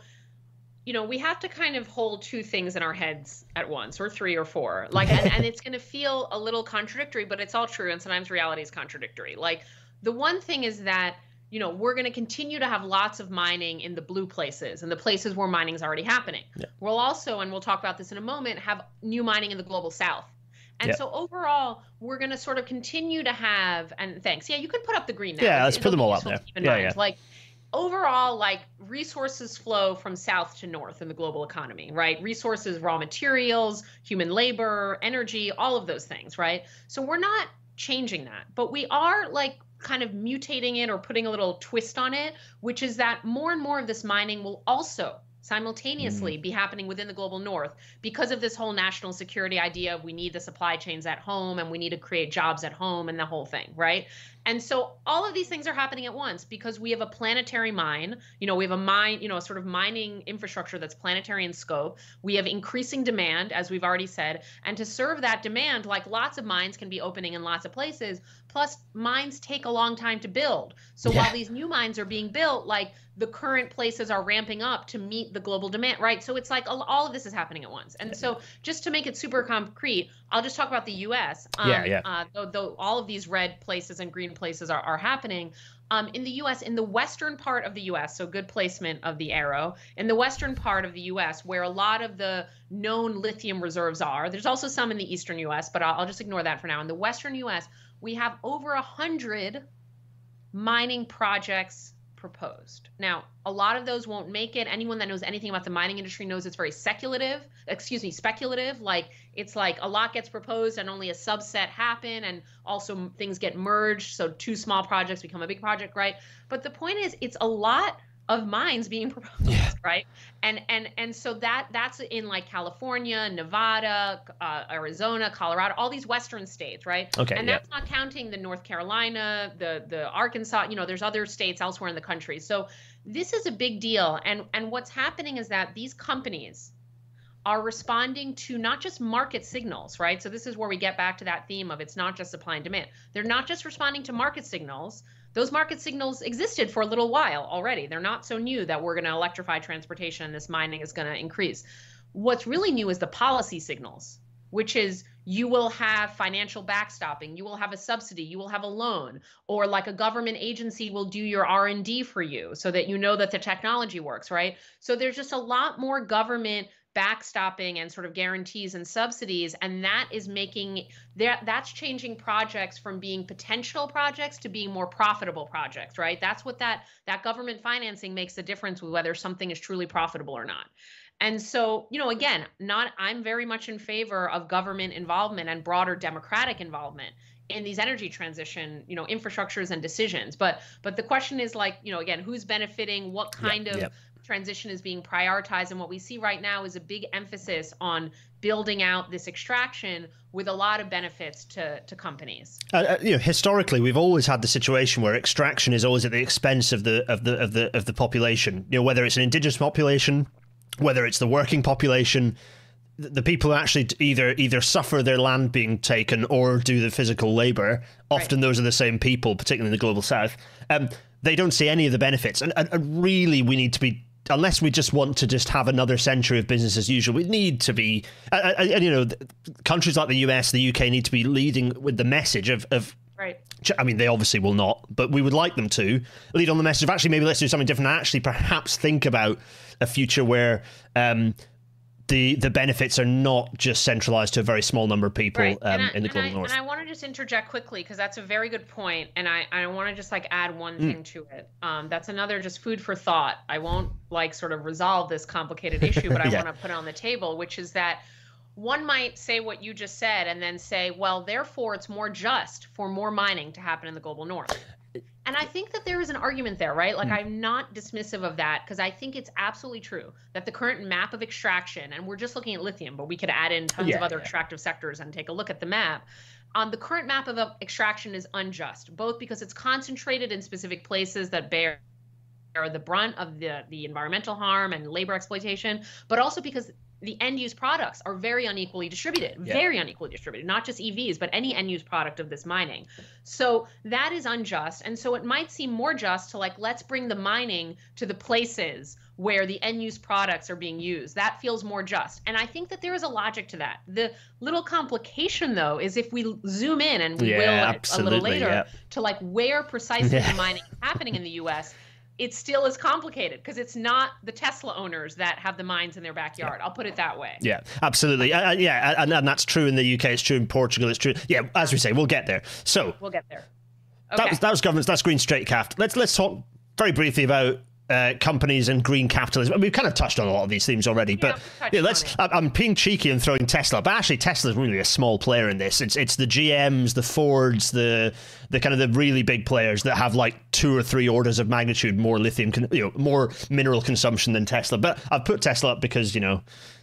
you know, we have to kind of hold two things in our heads at once, or three or four. Like, and, and it's going to feel a little contradictory, but it's all true. And sometimes reality is contradictory. Like, the one thing is that you know, we're going to continue to have lots of mining in the blue places and the places where mining is already happening. Yeah. We'll also, and we'll talk about this in a moment, have new mining in the global south. And yeah. so overall, we're going to sort of continue to have, and thanks. Yeah, you can put up the green now.
Yeah, let's put them all up there. Yeah, yeah.
Like overall, like resources flow from south to north in the global economy, right? Resources, raw materials, human labor, energy, all of those things, right? So we're not changing that, but we are like kind of mutating it or putting a little twist on it, which is that more and more of this mining will also simultaneously mm. be happening within the global north because of this whole national security idea of we need the supply chains at home and we need to create jobs at home and the whole thing, right? And so all of these things are happening at once because we have a planetary mine. You know, we have a mine, you know, a sort of mining infrastructure that's planetary in scope. We have increasing demand, as we've already said. And to serve that demand, like lots of mines can be opening in lots of places. Plus, mines take a long time to build. So yeah. while these new mines are being built, like the current places are ramping up to meet the global demand, right? So it's like all of this is happening at once. And so just to make it super concrete, I'll just talk about the U.S.
Um, yeah, yeah.
Uh, though, though all of these red places and green places are, are happening. Um, in the US, in the western part of the US, so good placement of the arrow, in the western part of the US, where a lot of the known lithium reserves are, there's also some in the eastern US, but I'll, I'll just ignore that for now. In the western US, we have over a hundred mining projects proposed. Now, a lot of those won't make it. Anyone that knows anything about the mining industry knows it's very speculative, excuse me, speculative. Like it's like a lot gets proposed and only a subset happen and also things get merged, so two small projects become a big project, right? But the point is it's a lot of mines being [LAUGHS] proposed, yeah. right? And and and so that that's in like California, Nevada, uh, Arizona, Colorado, all these western states, right?
Okay.
And
yeah.
that's not counting the North Carolina, the the Arkansas. You know, there's other states elsewhere in the country. So this is a big deal. And and what's happening is that these companies are responding to not just market signals, right? So this is where we get back to that theme of it's not just supply and demand. They're not just responding to market signals those market signals existed for a little while already. They're not so new that we're going to electrify transportation and this mining is going to increase. What's really new is the policy signals, which is you will have financial backstopping, you will have a subsidy, you will have a loan, or like a government agency will do your R&D for you so that you know that the technology works, right? So there's just a lot more government backstopping and sort of guarantees and subsidies and that is making that that's changing projects from being potential projects to being more profitable projects right? That's what that that government financing makes the difference with whether something is truly profitable or not. And so you know again not i'm very much in favor of government involvement and broader democratic involvement in these energy transition you know infrastructures and decisions. But but the question is like you know again who's benefiting what kind of transition is being prioritized. And what we see right now is a big emphasis on building out this extraction with a lot of benefits to, to companies.
Uh, uh, you know, historically, we've always had the situation where extraction is always at the expense of the of the of the of the population. You know, whether it's an indigenous population, whether it's the working population, the people who actually either either suffer their land being taken or do the physical labor. Often, right. those are the same people, particularly in the global south. Um, they don't see any of the benefits, and, and, and really, we need to be unless we just want to just have another century of business as usual, we need to be, uh, and you know, countries like the US, the UK need to be leading with the message of, of
right.
I mean, they obviously will not, but we would like them to lead on the message of actually maybe let's do something different. And actually, perhaps think about a future where um, the the benefits are not just centralized to a very small number of people right. um, I, in the global
I,
north.
And I want to just interject quickly because that's a very good point, and I I want to just like add one mm. thing to it. Um, that's another just food for thought. I won't like sort of resolve this complicated issue, but [LAUGHS] I yeah. want to put it on the table, which is that one might say what you just said and then say, well, therefore it's more just for more mining to happen in the global north. And I think that there is an argument there, right? Like, mm. I'm not dismissive of that because I think it's absolutely true that the current map of extraction, and we're just looking at lithium, but we could add in tons yeah, of other yeah. extractive sectors and take a look at the map. Um, the current map of extraction is unjust, both because it's concentrated in specific places that bear the brunt of the, the environmental harm and labor exploitation, but also because the end use products are very unequally distributed, yeah. very unequally distributed, not just EVs, but any end use product of this mining. So that is unjust. And so it might seem more just to like, let's bring the mining to the places where the end use products are being used. That feels more just. And I think that there is a logic to that. The little complication, though, is if we zoom in and we yeah, will a little later yeah. to like where precisely [LAUGHS] the mining is happening in the US it still is complicated because it's not the Tesla owners that have the mines in their backyard. Yeah. I'll put it that way.
Yeah, absolutely. Uh, uh yeah, and, and that's true in the UK. It's true in Portugal. It's true. Yeah, as we say, we'll get there. So
we'll get there.
Okay. That was that was governance. That's green statecraft. Let's let's talk very briefly about uh, companies and green capitalism. We've kind of touched on a lot of these themes already, yeah, but yeah, let's. I'm being cheeky and throwing Tesla, but actually Tesla's really a small player in this. It's it's the GMs, the Fords, the the kind of the really big players that have like two or three orders of magnitude more lithium, you know, more mineral consumption than Tesla. But I've put Tesla up because you know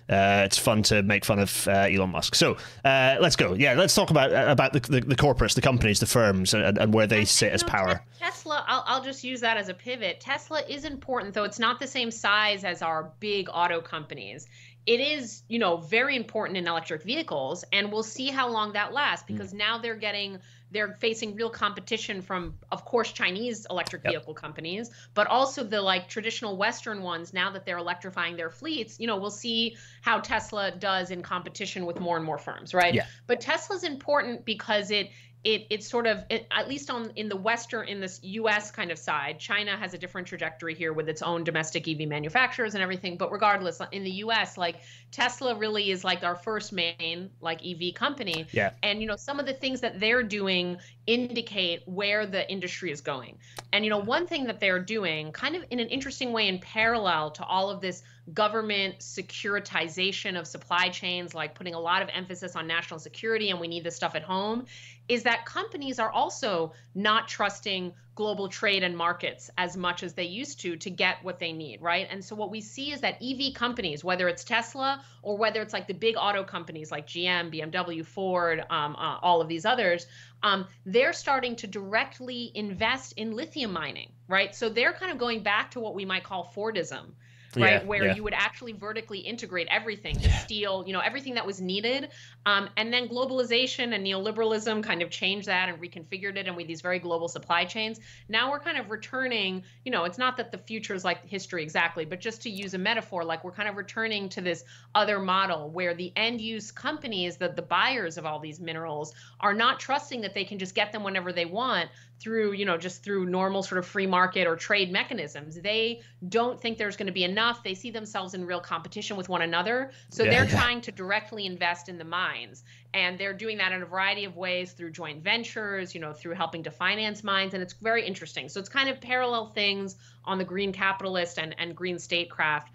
uh, it's fun to make fun of uh, Elon Musk. So uh, let's go. Yeah, let's talk about uh, about the, the, the, corporates, the companies, the firms, and, and where they sit as power.
Tesla, I'll, I'll just use that as a pivot. Tesla is important, though it's not the same size as our big auto companies it is you know very important in electric vehicles and we'll see how long that lasts hmm. because mm. now they're getting they're facing real competition from of course chinese electric yep. vehicle companies but also the like traditional western ones now that they're electrifying their fleets you know we'll see how tesla does in competition with more and more firms right
yeah.
but tesla's important because it it it's sort of it, at least on in the western in this US kind of side China has a different trajectory here with its own domestic EV manufacturers and everything. But regardless in the US like Tesla really is like our first main like EV company.
Yeah.
And you know some of the things that they're doing indicate where the industry is going. And you know, one thing that they're doing kind of in an interesting way in parallel to all of this government securitization of supply chains like putting a lot of emphasis on national security and we need this stuff at home is that companies are also not trusting global trade and markets as much as they used to to get what they need, right? And so what we see is that EV companies, whether it's Tesla or whether it's like the big auto companies like GM, BMW, Ford, um, uh, all of these others, um, they're starting to directly invest in lithium mining, right? So they're kind of going back to what we might call Fordism right? Yeah, Where yeah. you would actually vertically integrate everything, the steel, you know, everything that was needed. Um, and then globalization and neoliberalism kind of changed that and reconfigured it, and with these very global supply chains. Now we're kind of returning, you know, it's not that the future is like history exactly, but just to use a metaphor, like we're kind of returning to this other model where the end use companies, the, the buyers of all these minerals, are not trusting that they can just get them whenever they want through you know just through normal sort of free market or trade mechanisms. They don't think there's going to be enough. They see themselves in real competition with one another. So yeah, they're yeah. trying to directly invest in the mines. And they're doing that in a variety of ways through joint ventures you know through helping to finance mines. And it's very interesting. So it's kind of parallel things on the green capitalist and, and green statecraft.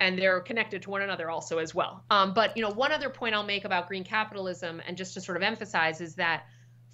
And they're connected to one another also as well. Um, but you know one other point i'll make about green capitalism and just to sort of emphasize is that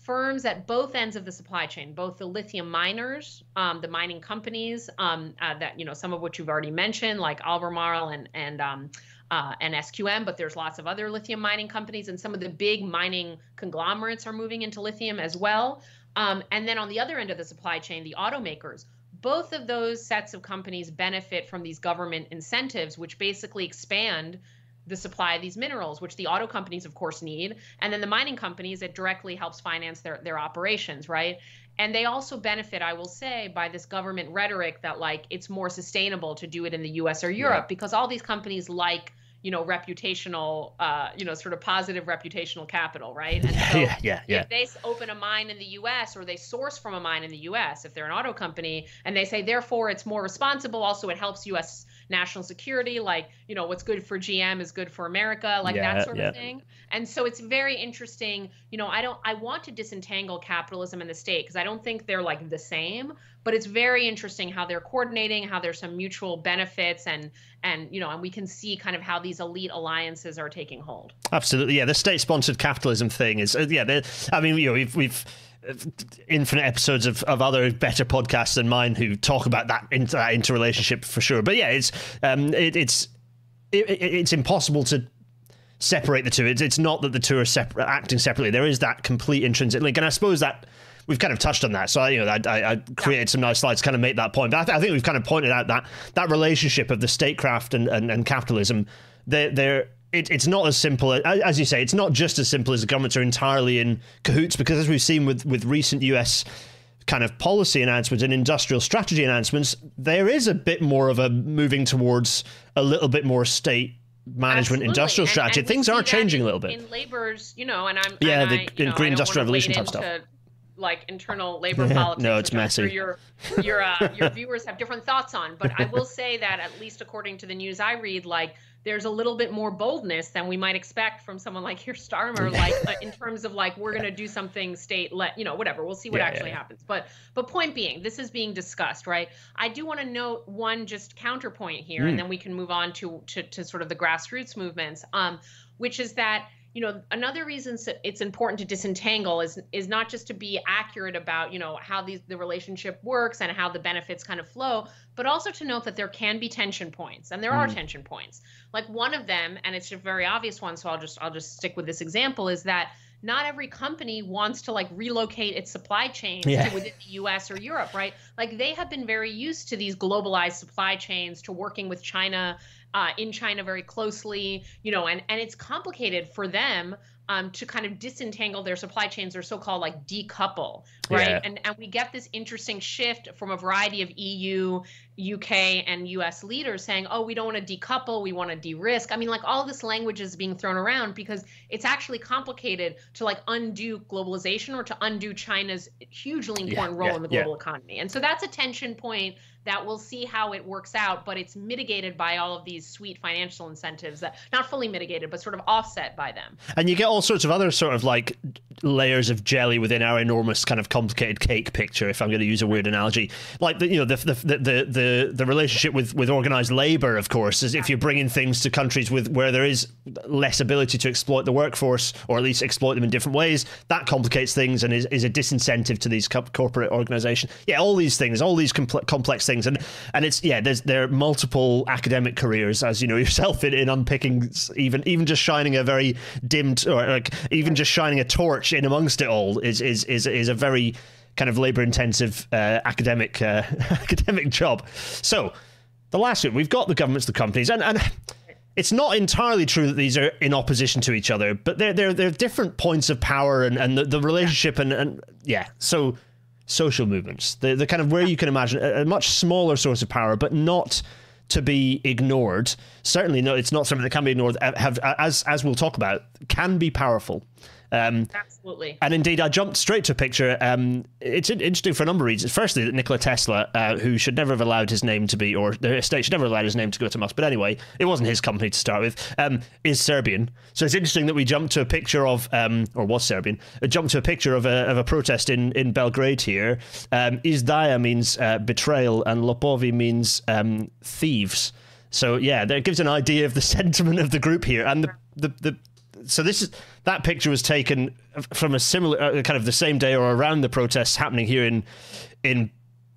firms at both ends of the supply chain, both the lithium miners, um, the mining companies um, uh, that you know some of which you've already mentioned, like Albemarle and and um, uh, and SQM, but there's lots of other lithium mining companies, and some of the big mining conglomerates are moving into lithium as well. Um, and then on the other end of the supply chain, the automakers. Both of those sets of companies benefit from these government incentives, which basically expand the supply of these minerals, which the auto companies, of course, need. And then the mining companies, it directly helps finance their, their operations, right? And they also benefit, I will say, by this government rhetoric that, like, it's more sustainable to do it in the US or Europe yeah. because all these companies like you know reputational uh, you know sort of positive reputational capital right and [LAUGHS]
so yeah, yeah, yeah.
if they open a mine in the us or they source from a mine in the us if they're an auto company and they say therefore it's more responsible also it helps us national security, like, you know, what's good for GM is good for America, like yeah, that sort yeah. of thing. And so it's very interesting. You know, I don't, I want to disentangle capitalism and the state because I don't think they're like the same, but it's very interesting how they're coordinating, how there's some mutual benefits and, and, you know, and we can see kind of how these elite alliances are taking hold.
Absolutely. Yeah. The state sponsored capitalism thing is, uh, yeah, I mean, you know, we've, we've, infinite episodes of, of other better podcasts than mine who talk about that, inter, that interrelationship for sure. But yeah, it's um, it, it's it, it's impossible to separate the two. It's, it's not that the two are separate, acting separately. There is that complete intrinsic link, and I suppose that we've kind of touched on that. So I, you know, I, I created some nice slides to kind of make that point. But I, th- I, think we've kind of pointed out that that relationship of the statecraft and, and, and capitalism. They're, they're it, it's not as simple as you say. It's not just as simple as the governments are entirely in cahoots because, as we've seen with with recent U.S. kind of policy announcements and industrial strategy announcements, there is a bit more of a moving towards a little bit more state management Absolutely. industrial and, strategy. And Things are changing
in,
a little bit.
In labor's, you know, and I'm
yeah,
and
the
I, know,
green industrial revolution type stuff
like internal [LAUGHS] labor politics.
no, it's messy.
Your your uh, your viewers have different thoughts on, but I will say that at least according to the news I read, like there's a little bit more boldness than we might expect from someone like Keir Starmer, like uh, in terms of like we're going to do something state let you know whatever. We'll see what yeah, actually yeah, happens. But but point being, this is being discussed, right? I do want to note one just counterpoint here, mm. and hmm. then we can move on to to to sort of the grassroots movements, um, which is that you know another reason it's important to disentangle is is not just to be accurate about you know how these the relationship works and how the benefits kind of flow but also to note that there can be tension points and there mm. are tension points like one of them and it's a very obvious one so i'll just i'll just stick with this example is that not every company wants to like relocate its supply chains yeah. to within the US or Europe, right? Like they have been very used to these globalized supply chains, to working with China uh, in China very closely, you know, and, and it's complicated for them um, to kind of disentangle their supply chains or so-called like decouple, right? Yeah. And and we get this interesting shift from a variety of EU, UK, and US leaders saying, oh, we don't want to decouple, we want to de-risk. I mean, like all this language is being thrown around because it's actually complicated to like undo globalization or to undo China's hugely important yeah, role yeah, in the global economy. And so that's a tension point that we'll see how it works out, but it's mitigated by all of these sweet financial incentives that not fully mitigated, but sort of offset by them.
And you get all sorts of other sort of like layers of jelly within our enormous kind of complicated cake picture. If I'm going to use a weird analogy, like the you know the the the the, the relationship with with organized labor, of course, is if you're bringing things to countries with where there is less ability to exploit the workforce or at least exploit them in different ways, that complicates things and is, is a disincentive to these corporate organizations. Yeah, all these things, all these compl- complex things, and and it's yeah, there's there are multiple academic careers, as you know yourself, in, in unpicking even even just shining a very dimmed or like even just shining a torch in amongst it all is is is is a very kind of labor intensive uh, academic uh, [LAUGHS] academic job. So the last bit, we've got the governments, the companies, and and it's not entirely true that these are in opposition to each other, but they're they're they're different points of power and and the, the relationship and and yeah. So social movements, the the kind of where you can imagine a, a much smaller source of power, but not to be ignored. Certainly, no, it's not something that can be ignored. Uh, have as as we'll talk about, can be powerful.
Um, Absolutely.
And indeed, I jumped straight to a picture. Um, it's interesting for a number of reasons. Firstly, that Nikola Tesla, uh, who should never have allowed his name to be, or the estate should never have allowed his name to go to Musk, but anyway, it wasn't his company to start with, um, is Serbian. So it's interesting that we jumped to a picture of, um, or was Serbian, uh, jumped to a picture of a, of a protest in, in Belgrade here. Um, Izdaja means uh, betrayal, and Lopovi means um, thieves. So yeah, that gives an idea of the [LAUGHS] sentiment of the group here, and the the, the so this is that picture was taken from a similar uh, kind of the same day or around the protests happening here in in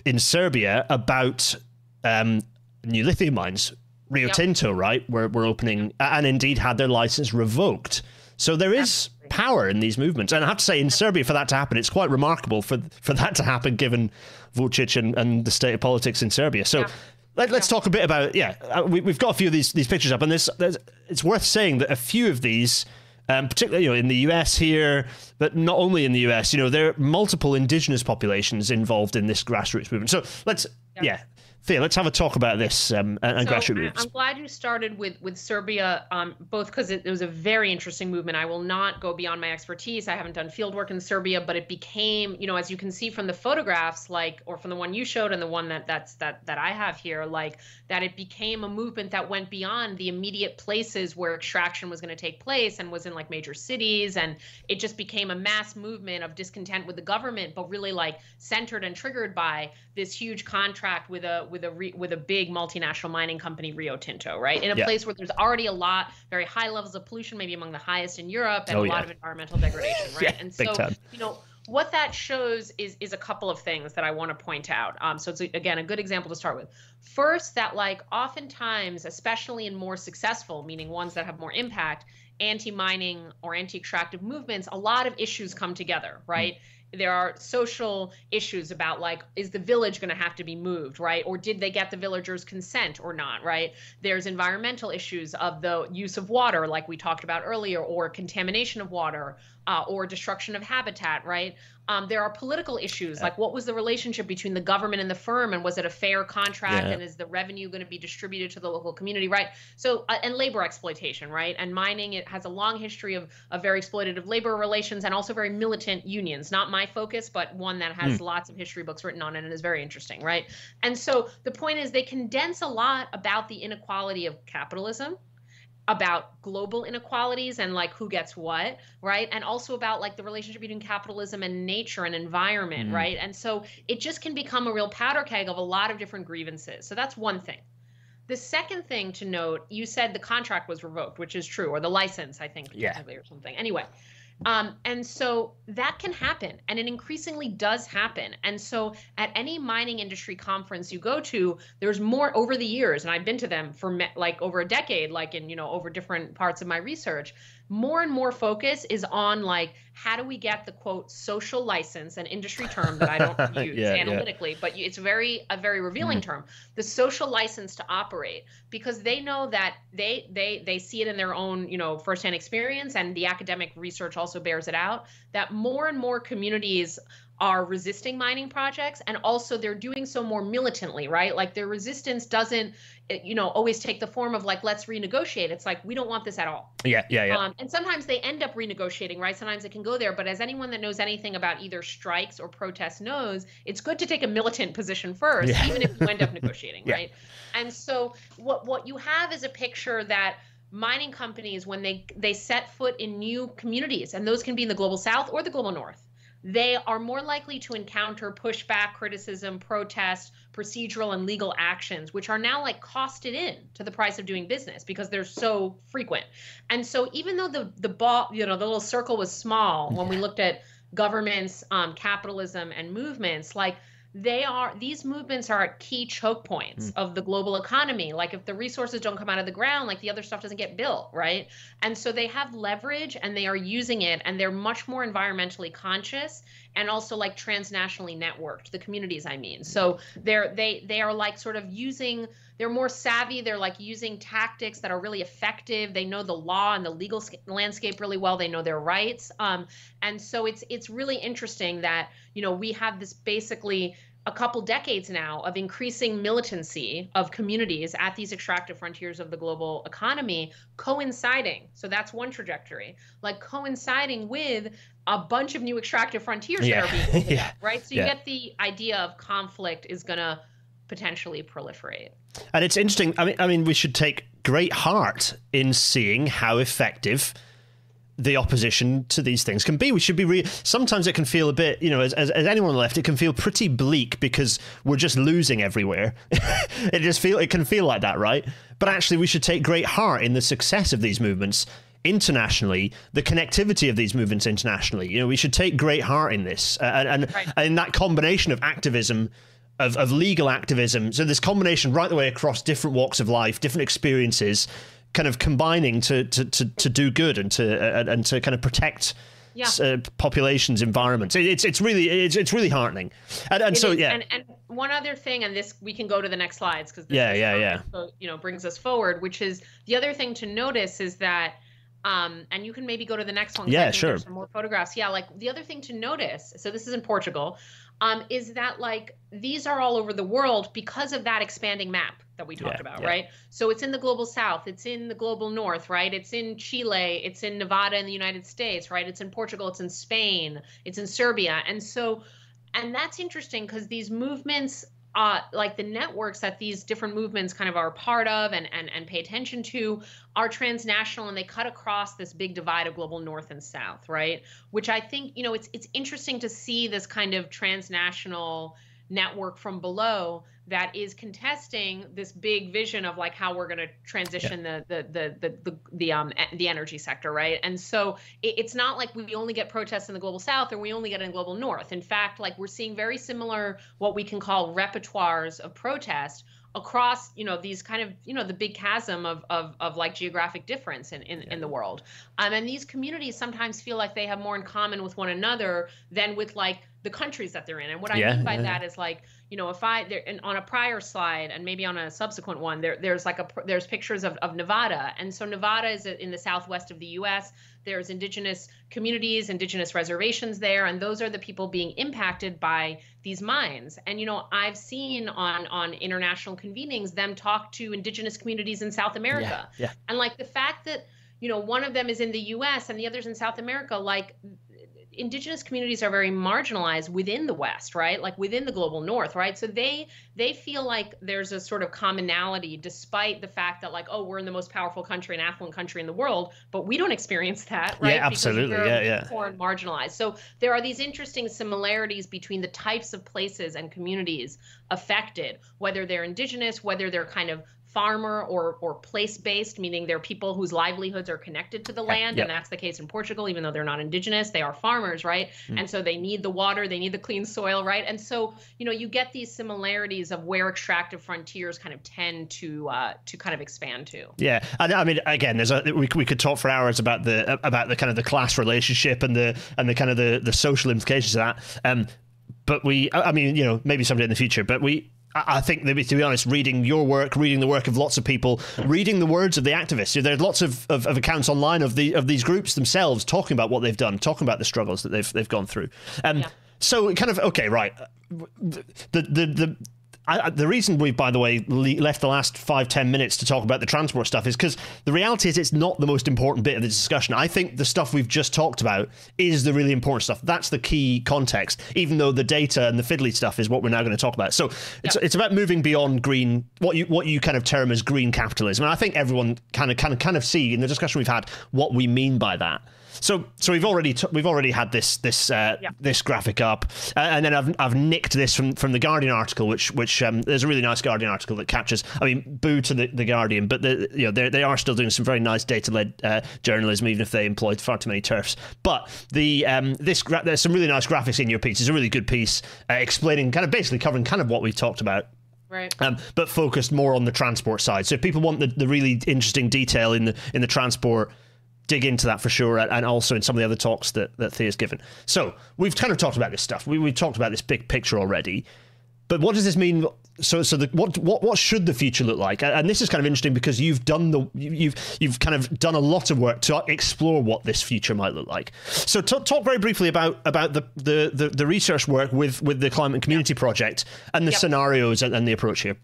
in Serbia about um, new lithium mines. Rio yep. Tinto, right, were, were opening and indeed had their license revoked. So there is power in these movements. And I have to say, in Serbia, for that to happen, it's quite remarkable for for that to happen given Vucic and, and the state of politics in Serbia. So yeah. Let, us talk a bit about, yeah, uh, we, have got a few of these, these pictures up, and there's, there's, it's worth saying that a few of these um, particularly you know in the US here, but not only in the US. You know there are multiple indigenous populations involved in this grassroots movement. So let's yeah, yeah Thea, let's have a talk about this um, and, so grassroots movements.
I'm glad you started with with Serbia, um, both because it, it, was a very interesting movement. I will not go beyond my expertise. I haven't done field work in Serbia, but it became, you know, as you can see from the photographs, like or from the one you showed and the one that that's that that I have here, like that it became a movement that went beyond the immediate places where extraction was going to take place and was in like major cities, and it just became a mass movement of discontent with the government, but really like centered and triggered by this huge contract with a with a re, with a big multinational mining company, Rio Tinto, right? In a yeah. place where there's already a lot, very high levels of pollution, maybe among the highest in Europe, and oh, a yeah. lot of environmental degradation, [LAUGHS] right?
yeah,
and
so,
you know, what that shows is is a couple of things that I want to point out. Um, so it's a, again a good example to start with. First, that like oftentimes, especially in more successful, meaning ones that have more impact, anti-mining or anti-extractive movements, a lot of issues come together, right? Mm there are social issues about like is the village going to have to be moved right? Or did they get the villagers consent or not right? There's environmental issues of the use of water like we talked about earlier or contamination of water uh, or destruction of habitat right um, there are political issues like what was the relationship between the government and the firm, and was it a fair contract, yeah. and is the revenue going to be distributed to the local community, right? So, uh, and labor exploitation, right? And mining it has a long history of, of very exploitative labor relations and also very militant unions. Not my focus, but one that has mm. lots of history books written on it and is very interesting, right? And so the point is they condense a lot about the inequality of capitalism about global inequalities and like who gets what, right? And also about like the relationship between capitalism and nature and environment, mm-hmm. right? And so it just can become a real powder keg of a lot of different grievances. So that's one thing. The second thing to note, you said the contract was revoked, which is true, or the license, I think, yeah. or something. Anyway, um, and so that can happen, and it increasingly does happen. And so at any mining industry conference you go to, there's more over the years, and I've been to them for like over a decade, like in you know over different parts of my research more and more focus is on like how do we get the quote social license an industry term that i don't [LAUGHS] use yeah, analytically yeah. but it's very a very revealing mm-hmm. term the social license to operate because they know that they they they see it in their own you know firsthand experience and the academic research also bears it out that more and more communities are resisting mining projects and also they're doing so more militantly right? Like their resistance doesn't eh, you know always take the form of like let's renegotiate. It's like we don't want this at all.
Yeah yeah yeah.
Um, and sometimes they end up renegotiating right? Sometimes it can go there but as anyone that knows anything about either strikes or protests knows it's good to take a militant position first yeah. even if you end up [LAUGHS] negotiating yeah. right? And so what what you have is a picture that mining companies when they they set foot in new communities and those can be in the global south or the global north they are more likely to encounter pushback criticism protest procedural and legal actions which are now like costed in to the price of doing business because they're so frequent. And so even though the the ball you know the little circle was small when we looked at governments um, capitalism and movements like they are these movements are at key choke points mm. of the global economy. Like if the resources don't come out of the ground like the other stuff doesn't get built right? And so they have leverage and they are using it and they're much more environmentally conscious and also like transnationally networked the communities i mean. So they're they they are like sort of using they're more savvy. They're like using tactics that are really effective. They know the law and the legal landscape really well. They know their rights. Um, and so it's it's really interesting that you know we have this basically a couple decades now of increasing militancy of communities at these extractive frontiers of the global economy coinciding. So that's one trajectory like coinciding with a bunch of new extractive frontiers yeah. that are being [LAUGHS] yeah. right? So you yeah. get the idea of conflict is going to potentially proliferate
and it's interesting i mean i mean we should take great heart in seeing how effective the opposition to these things can be. We should be. Re- Sometimes it can feel a bit, you know, as, as, as anyone left, it can feel pretty bleak because we're just losing everywhere. [LAUGHS] it just feel it can feel like that, right? But actually, we should take great heart in the success of these movements internationally, the connectivity of these movements internationally. You know, we should take great heart in this, uh, and and, right. and that combination of activism. Of, of legal activism. So, this combination right the way across different walks of life, different experiences, kind of combining to to, to, to do good and to uh, and to kind of protect yeah. uh, populations, environments. It, it's it's really it's, it's really heartening. And, and so
is,
yeah.
And, and one other thing, and this we can go to the next slides because
yeah yeah yeah
you know brings us forward. Which is the other thing to notice is that. Um, and you can maybe go to the next one.
Yeah, sure.
Some more photographs. Yeah, like the other thing to notice. So this is in Portugal um, is that like these are all over the world because of that expanding map that we talked yeah, about, yeah. right? So it's in the global south, it's in the global north, right? It's in Chile, it's in Nevada in the United States, right? It's in Portugal, it's in Spain, it's in Serbia. And so, and that's interesting because these movements uh, like the networks that these different movements kind of are part of and, and, and pay attention to are transnational and they cut across this big divide of global north and south, right? Which I think, you know, it's it's interesting to see this kind of transnational network from below that is contesting this big vision of like how we're going to transition yeah. the, the, the the the the um the energy sector right and so it, it's not like we only get protests in the global south or we only get in the global north in fact like we're seeing very similar what we can call repertoires of protest across you know these kind of you know the big chasm of of, of like geographic difference in in, yeah. in the world um, and these communities sometimes feel like they have more in common with one another than with like the countries that they're in. And what i mean by yeah. that is like you know if i there and on a prior slide and maybe on a subsequent one there there's like a there's pictures of, of nevada. And so nevada is in the southwest of the us there's indigenous communities indigenous reservations there and those are the people being impacted by these mines. And you know i've seen on on international convenings them talk to indigenous communities in south america.
yeah, yeah.
and like the fact that you know one of them is in the us and the other's in south america like indigenous communities are very marginalized within the west right? Like within the global north right? So they they feel like there's a sort of commonality despite the fact that like oh we're in the most powerful country and affluent country in the world but we don't experience that right?
Yeah absolutely. yeah yeah.
poor and marginalized. So there are these interesting similarities between the types of places and communities affected whether they're indigenous whether they're kind of farmer or or place based, meaning they're people whose livelihoods are connected to the land, yep. and that's the case in Portugal. Even though they're not indigenous, they are farmers, right? Mm. And so they need the water, they need the clean soil, right? And so you know you get these similarities of where extractive frontiers kind of tend to uh, to kind of expand to.
Yeah, and I mean again, there's a we, we could talk for hours about the about the kind of the class relationship and the and the kind of the the social implications of that. Um, but we, I mean, you know, maybe someday in the future, but we I think, to be honest, reading your work, reading the work of lots of people, reading the words of the activists. There's lots of, of, of, accounts online of the of these groups themselves talking about what they've done, talking about the struggles that they've they've gone through. Um, yeah. So, kind of okay, right. The the the I, the reason we've, by the way, le- left the last five ten minutes to talk about the transport stuff is because the reality is it's not the most important bit of the discussion. I think the stuff we've just talked about is the really important stuff. That's the key context, even though the data and the fiddly stuff is what we're now going to talk about. So it's it's about moving beyond green, what you what you kind of term as green capitalism, and I think everyone kind of kind of kind of see in the discussion we've had what we mean by that. So, so we've already t- we've already had this this uh, yeah. this graphic up, uh, and then I've I've nicked this from, from the Guardian article, which which um, there's a really nice Guardian article that captures. I mean, boo to the, the Guardian, but the, you know they they are still doing some very nice data led uh, journalism, even if they employed far too many TERFs. But the um, this gra- there's some really nice graphics in your piece. It's a really good piece uh, explaining kind of basically covering kind of what we've talked about
Right.
Um, but focused more on the transport side. So if people want the, the really interesting detail in the in the transport dig into that for sure, and also in some of the other talks that, that Thea's given. So we've kind of talked about this stuff. We, we've talked about this big picture already. But what does this mean? So, so the, what what what should the future look like? And this is kind of interesting because you've done the you've you've kind of done a lot of work to explore what this future might look like. So, t- talk very briefly about about the, the, the the research work with with the Climate and Community Project and the yep. scenarios and, and the approach here.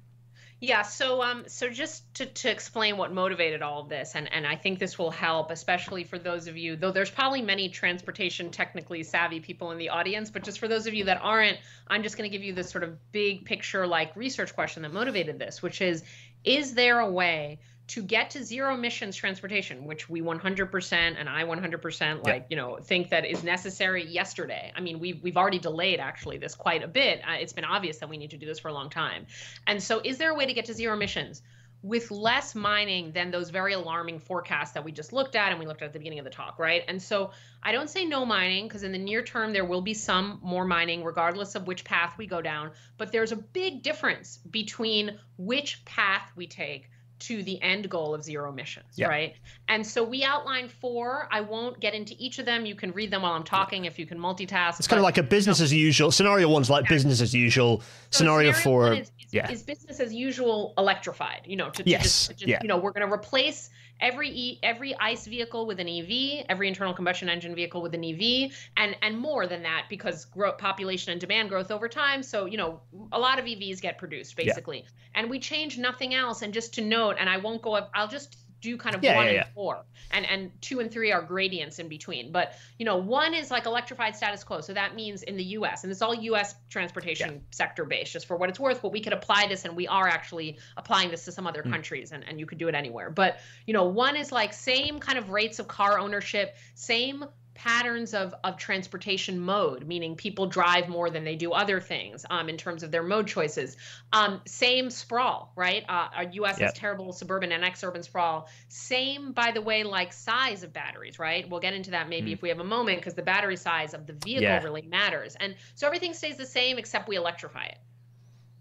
Yeah, so um, so just to, to explain what motivated all of this, and, and I think this will help, especially for those of you, though there's probably many transportation technically savvy people in the audience, but just for those of you that aren't, I'm just going to give you this sort of big picture like research question that motivated this, which is, is there a way to get to zero emissions transportation, which we 100% and I 100% like, yeah. you know, think that is necessary yesterday. I mean, we've, we've already delayed actually this quite a bit. Uh, it's been obvious that we need to do this for a long time. And so is there a way to get to zero emissions? with less mining than those very alarming forecasts that we just looked at and we looked at at the beginning of the talk, right? And so I don't say no mining because in the near term there will be some more mining regardless of which path we go down, but there's a big difference between which path we take to the end goal of zero emissions, yeah. right? And so we outline four. I won't get into each of them. You can read them while I'm talking if you can multitask.
It's kind of like a business as usual. Scenario one's like yeah. business as usual. So scenario, scenario four
is, is, yeah. is business as usual electrified. You know, to, to
yes.
just, to just
yeah.
you know, we're going to replace every e, every ICE vehicle with an EV, every internal combustion engine vehicle with an EV, and and more than that because growth, population and demand growth over time. So you know a lot of EVs get produced basically, yeah. and we change nothing else. And just to note, and I won't go up. I'll just do kind of yeah, one yeah, and four. And and two and three are gradients in between. But you know one is like electrified status quo. So that means in the us and it's all us transportation sector based just for what it's worth but we could apply this and we are actually applying this to some other mm. countries and, and you could do it anywhere. But you know one is like same kind of rates of car ownership same patterns of, of transportation mode, meaning people drive more than they do other things um, in terms of their mode choices. Um, same sprawl, right? Uh, our U.S. Yep. has terrible suburban and exurban sprawl. Same, by the way, like size of batteries, right? We'll get into that maybe mm. if we have a moment because the battery size of the vehicle yeah. really matters. And so everything stays the same except we electrify it.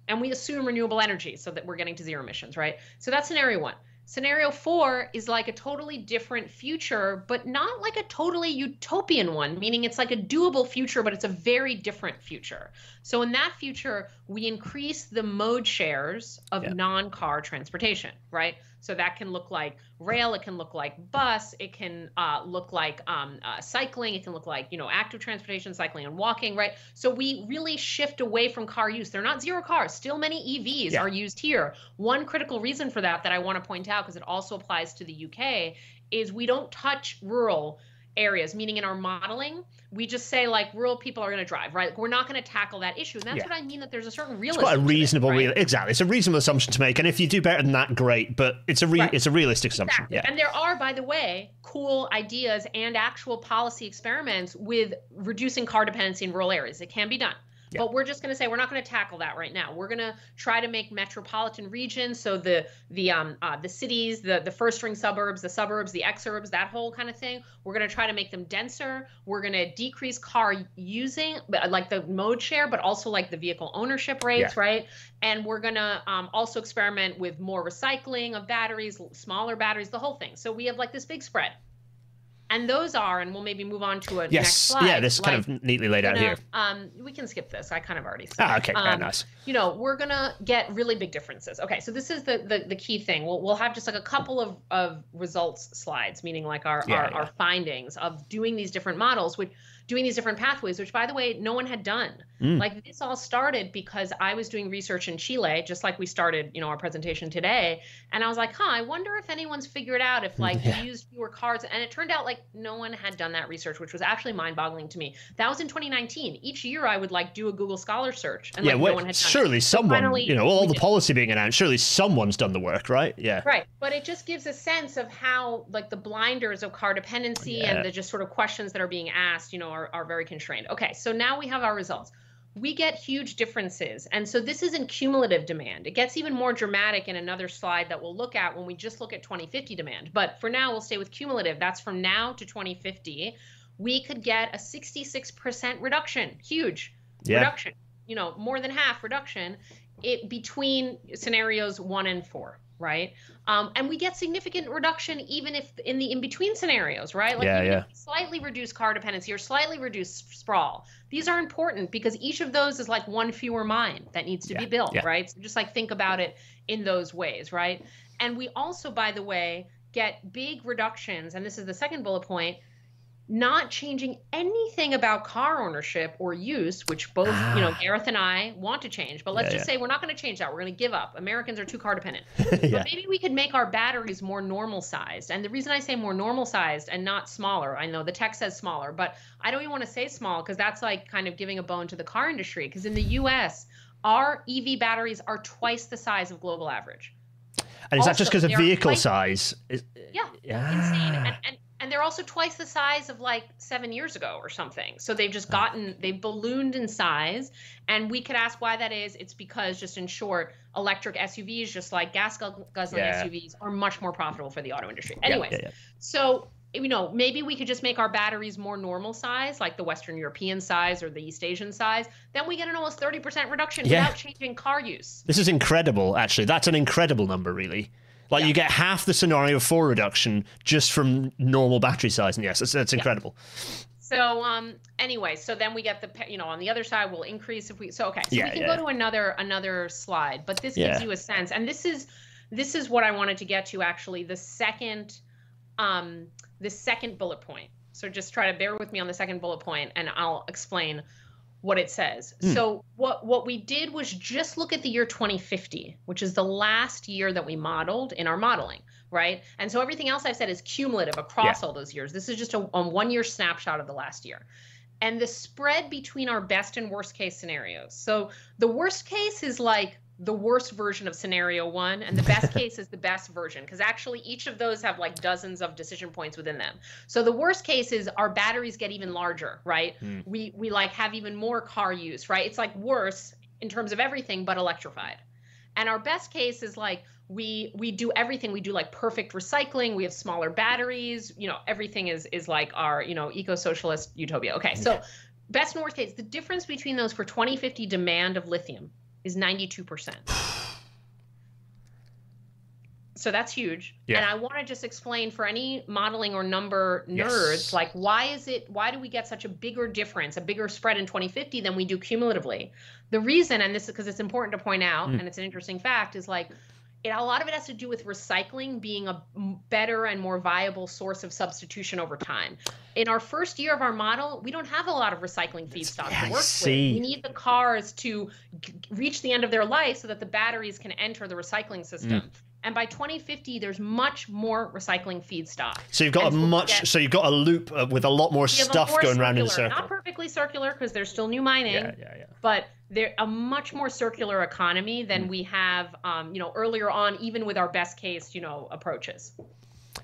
And we assume renewable energy so that we're getting to zero emissions, right? So that's scenario one. Scenario four is like a totally different future, but not like a totally utopian one, meaning it's like a doable future, but it's a very different future. So in that future, we increase the mode shares of yeah. non-car transportation, right? So that can look like rail, it can look like bus, it can uh, look like um, uh, cycling, it can look like you know active transportation, cycling and walking, right? So we really shift away from car use. They're not zero cars. Still, many EVs yeah. are used here. One critical reason for that that I want to point out because it also applies to the UK is we don't touch rural areas, meaning in our modeling, we just say like rural people are going to drive, right? Like, we're not going to tackle that issue. And that's yeah. what I mean that there's a certain realism.
It's quite a reasonable, it, right? real, exactly. It's a reasonable assumption to make. And if you do better than that, great. But it's a re- right. it's a realistic assumption. Exactly. Yeah.
And there are, by the way, cool ideas and actual policy experiments with reducing car dependency in rural areas. It can be done. Yeah. But we're just going to say we're not going to tackle that right now. We're going to try to make metropolitan regions, so the the um uh, the cities, the the first ring suburbs, the suburbs, the exurbs, that whole kind of thing. We're going to try to make them denser. We're going to decrease car using, like the mode share, but also like the vehicle ownership rates, yeah. right? And we're going to um, also experiment with more recycling of batteries, smaller batteries, the whole thing. So we have like this big spread. And those are, and we'll maybe move on to a yes. next slide.
Yeah, this is like, kind of neatly laid out here.
Um, we can skip this. I kind of already said.
Ah, okay, um, nice.
You know, we're gonna get really big differences. Okay, so this is the the, the key thing. We'll we'll have just like a couple of, of results slides, meaning like our yeah, our, yeah. our findings of doing these different models, which doing these different pathways, which by the way, no one had done. Mm. Like this all started because I was doing research in Chile, just like we started, you know, our presentation today. And I was like, huh, I wonder if anyone's figured out if [LAUGHS] like yeah. we used fewer cards. And it turned out like no one had done that research, which was actually mind boggling to me. That was in 2019. Each year I would like do a Google Scholar search. And
yeah,
like,
well,
no one had
surely someone, finally, you know, all the did. policy being announced, surely someone's done the work, right? Yeah.
Right. But it just gives a sense of how like the blinders of car dependency yeah. and the just sort of questions that are being asked, you know, are, are very constrained. Okay, so now we have our results. We get huge differences. And so this isn't cumulative demand. It gets even more dramatic in another slide that we'll look at when we just look at 2050 demand. But for now, we'll stay with cumulative. That's from now to 2050. We could get a 66% reduction, huge yeah. reduction, you know, more than half reduction it between scenarios one and four right? Um, and we get significant reduction even if in the in between scenarios, right? Like
yeah, yeah.
slightly reduced car dependency or slightly reduced sprawl. These are important because each of those is like one fewer mine that needs to yeah, be built, yeah. right? So just like think about it in those ways, right? And we also, by the way, get big reductions, and this is the second bullet point not changing anything about car ownership or use, which both, ah. you know, ah. Gareth and I want to change. But let's yeah, just yeah. say we're not going to change that. We're going to give up. Americans are too car dependent. [LAUGHS] yeah. But maybe we could make our batteries more normal sized. And the reason I say more normal sized and not smaller, I know the text says smaller, but I don't even want to say small because that's like kind of giving a bone to the car industry. Because in the US, our EV batteries are twice the size of global average.
And is also, that just because of vehicle size?
Is, yeah, yeah, insane. And, and and they're also twice the size of like seven years ago or something. So they've just gotten they've ballooned in size, and we could ask why that is. It's because just in short, electric SUVs, just like gas guzzling yeah. SUVs, are much more profitable for the auto industry. Anyways, yeah, yeah, so you know maybe we could just make our batteries more normal size, like the Western European size or the East Asian size. Then we get an almost thirty percent reduction without changing car use.
This is incredible. Actually, that's an incredible number, really. Like yeah. you get half the scenario four reduction just from normal battery size, and yes, that's, that's incredible.
Yeah. So um anyway, so then we get the you know on the other side we'll increase if we so okay so yeah, we can go to another another slide, but this gives you a sense, and this is this is what I wanted to get to actually the second um the second bullet point. So just try to bear with me on the second bullet point, and I'll explain what it says. Mm. So what what we did was just look at the year 2050, which is the last year that we modeled in our modeling, right? And so everything else I've said is cumulative across yeah. all those years. This is just a, a one year snapshot of the last year. And the spread between our best and worst case scenarios. So the worst case is like the worst version of scenario one and the best [LAUGHS] case is the best version because actually each of those have like dozens of decision points within them. So the worst case is our batteries get even larger right? Mm. we we like have even more car use right? It's like worse in terms of everything but electrified. And our best case is like we we do everything. We do like perfect recycling. We have smaller batteries. You know everything is is like our you know eco-socialist utopia. Okay so best and worst case the difference between those for 2050 demand of lithium is 92%. so that's huge. Yeah. And I want to just explain for any modeling or number nerds, yes. like why is it why do we get such a bigger difference, a bigger spread in 2050 than we do cumulatively? The reason, and this is because it's important to point out, mm. and it's an interesting fact, is like it, a lot of it has to do with recycling being a better and more viable source of substitution over time. In our first year of our model, we don't have a lot of recycling feedstock yeah, to work with. We need the cars to g- reach the end of their life so that the batteries can enter the recycling system. Mm. And by 2050, there's much more recycling feedstock.
So you've got and a much, get, so you've got a loop with a lot more stuff going circular, around in the circle.
Not perfectly circular because there's still new mining.
Yeah, yeah, yeah.
But they're a much more circular economy than mm. we have, um, you know, earlier on, even with our best case, you know, approaches.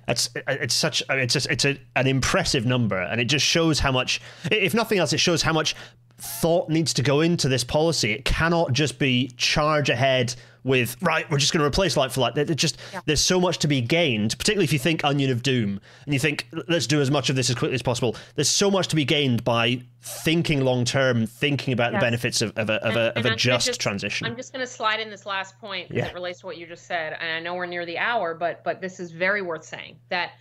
It's it's such it's just, it's a, an impressive number, and it just shows how much, if nothing else, it shows how much thought needs to go into this policy. It cannot just be charge ahead with right we're just going to replace light for like it just yeah. there's so much to be gained particularly if you think onion of doom and you think let's do as much of this as quickly as possible there's so much to be gained by thinking long term thinking about yes. the benefits of, of a, of a, of a just,
just,
transition
i'm just going to slide in this last point because yeah. it relates to what you just said and i know we're near the hour but but this is very worth saying that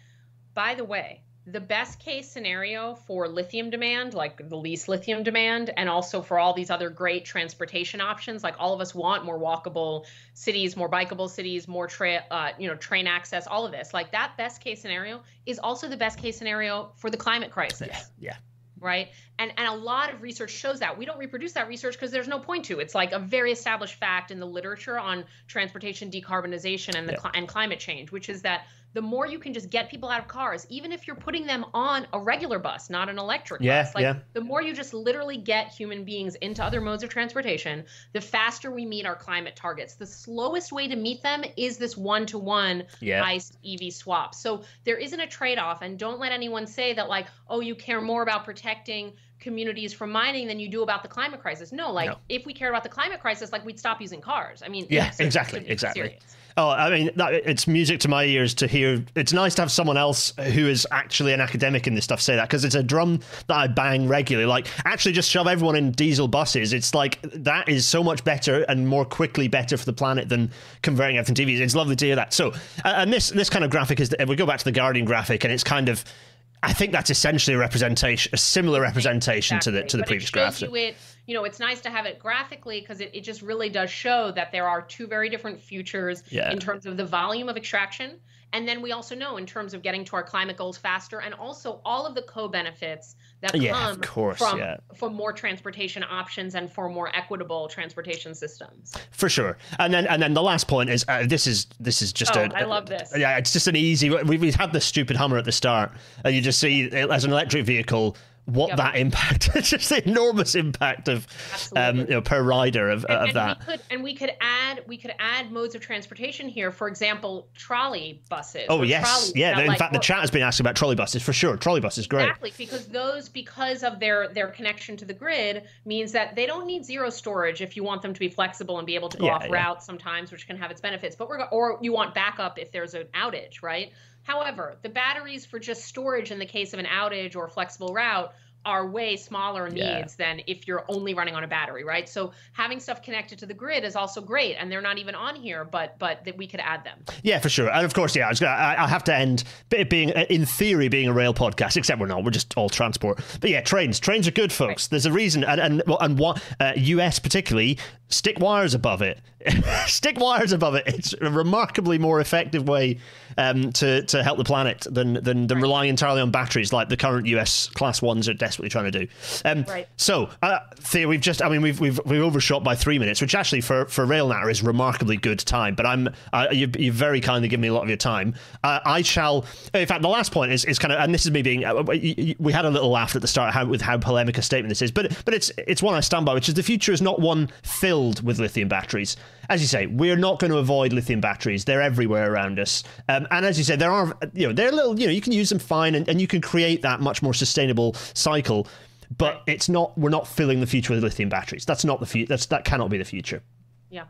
by the way the best case scenario for lithium demand, like the least lithium demand, and also for all these other great transportation options, like all of us want more walkable cities, more bikeable cities, more train, uh, you know, train access, all of this. Like that best case scenario is also the best case scenario for the climate crisis.
Yeah. yeah.
Right. and and a lot of research shows that we don't reproduce that research because there's no point to it's like a very established fact in the literature on transportation decarbonization and the yeah. and climate change which is that the more you can just get people out of cars, even if you're putting them on a regular bus, not an electric
yeah,
bus. Like
yeah.
the more you just literally get human beings into other modes of transportation, the faster we meet our climate targets. The slowest way to meet them is this one-to-one
yeah.
ICE EV swap. So there isn't a trade-off, and don't let anyone say that like, oh, you care more about protecting communities from mining than you do about the climate crisis. No, like no. if we cared about the climate crisis, like we'd stop using cars. I mean,
yeah, [LAUGHS] exactly, exactly. Serious. Oh, I mean, it's music to my ears to hear. It's nice to have someone else who is actually an academic in this stuff say that because it's a drum that I bang regularly. Like, actually, just shove everyone in diesel buses. It's like that is so much better and more quickly better for the planet than converting everything to EVs. It's lovely to hear that. So, uh, and this this kind of graphic is. If we go back to the Guardian graphic, and it's kind of I think that's essentially a representation, a similar representation exactly. to the to the
but
previous
graph.
You,
it, you know, it's nice to have it graphically because it, it just really does show that there are two very different futures
yeah.
in terms of the volume of extraction and then we also know in terms of getting to our climate goals faster and also all of the co-benefits that
yeah,
come
course,
from
yeah.
for more transportation options and for more equitable transportation systems.
For sure. And then and then the last point is uh, this is this is just
oh,
a,
I love this.
Yeah, it's just an easy we we had the stupid hammer at the start and you just see as an electric vehicle what yep. that impact [LAUGHS] just the enormous impact of um, you know per rider of,
and,
of
and
that.
we could, and we could add we could add modes of transportation here. For example trolley buses
oh yes. yeah in
like,
fact the chat has been asking about trolley buses for sure. Trolley buses great.
Exactly because those because of their their connection to the grid means that they don't need zero storage if you want them to be flexible and be able to go
yeah,
off
yeah.
route sometimes which can have its benefits. But we're or you want backup if there's an outage right However, the batteries for just storage in the case of an outage or flexible route are way smaller needs yeah. than if you're only running on a battery, right? So having stuff connected to the grid is also great, and they're not even on here, but but that we could add them.
Yeah, for sure, and of course, yeah, I was gonna, I, I have to end being in theory being a rail podcast, except we're not, we're just all transport. But yeah, trains, trains are good, folks. Right. There's a reason, and and and what uh, US particularly stick wires above it. [LAUGHS] stick wires above it. It's a remarkably more effective way um, to to help the planet than than, than right. relying entirely on batteries like the current US class ones are desperately trying to do. Um,
right.
So, uh, Thea, we've just I mean we've we've we've overshot by three minutes, which actually for for RailNatter is remarkably good time. But I'm uh, you you very kindly given me a lot of your time. Uh, I shall. In fact, the last point is is kind of and this is me being. Uh, we had a little laugh at the start how, with how polemic a statement this is, but but it's it's one I stand by, which is the future is not one filled with lithium batteries. As you say, we're not going to avoid lithium batteries. They're everywhere around us. Um, and as you said, there are, you know, they're a little, you know, you can use them fine and, and you can create that much more sustainable cycle. But it's not, we're not filling the future with lithium batteries. That's not the future. That's, that cannot be the future.
Yeah.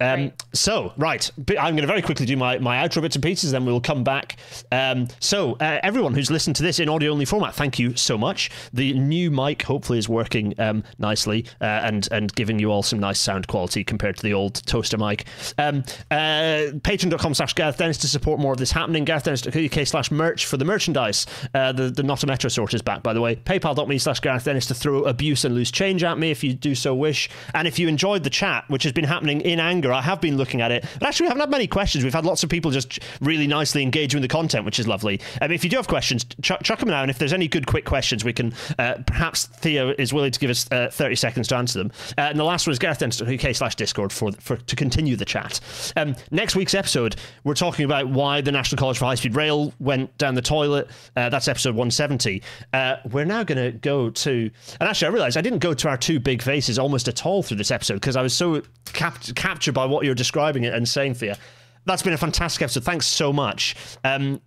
Um, right. So, right, I'm going to very quickly do my, my outro bits and pieces, then we'll come back. Um, so, uh, everyone who's listened to this in audio only format, thank you so much. The new mic hopefully is working um, nicely uh, and and giving you all some nice sound quality compared to the old toaster mic. Um, uh, Patreon.com slash Gareth Dennis to support more of this happening. GarethDennis.uk slash merch for the merchandise. Uh, the, the Not a Metro sort is back, by the way. PayPal.me slash Gareth Dennis to throw abuse and loose change at me if you do so wish. And if you enjoyed the chat, which has been happening in anger I have been looking at it, but actually we haven't had many questions. We've had lots of people just really nicely engaging with the content, which is lovely. Um, if you do have questions, ch- chuck them out, and if there's any good quick questions, we can uh, perhaps Thea is willing to give us uh, 30 seconds to answer them. Uh, and the last one is gareth.uk slash Discord for, for to continue the chat. Um, next week's episode, we're talking about why the National College for High Speed Rail went down the toilet. Uh, that's episode 170. Uh, we're now going to go to, and actually I realised I didn't go to our two big faces almost at all through this episode because I was so cap- captured by by what you're describing it and saying, Thea. That's been a fantastic episode. Thanks so much. Um,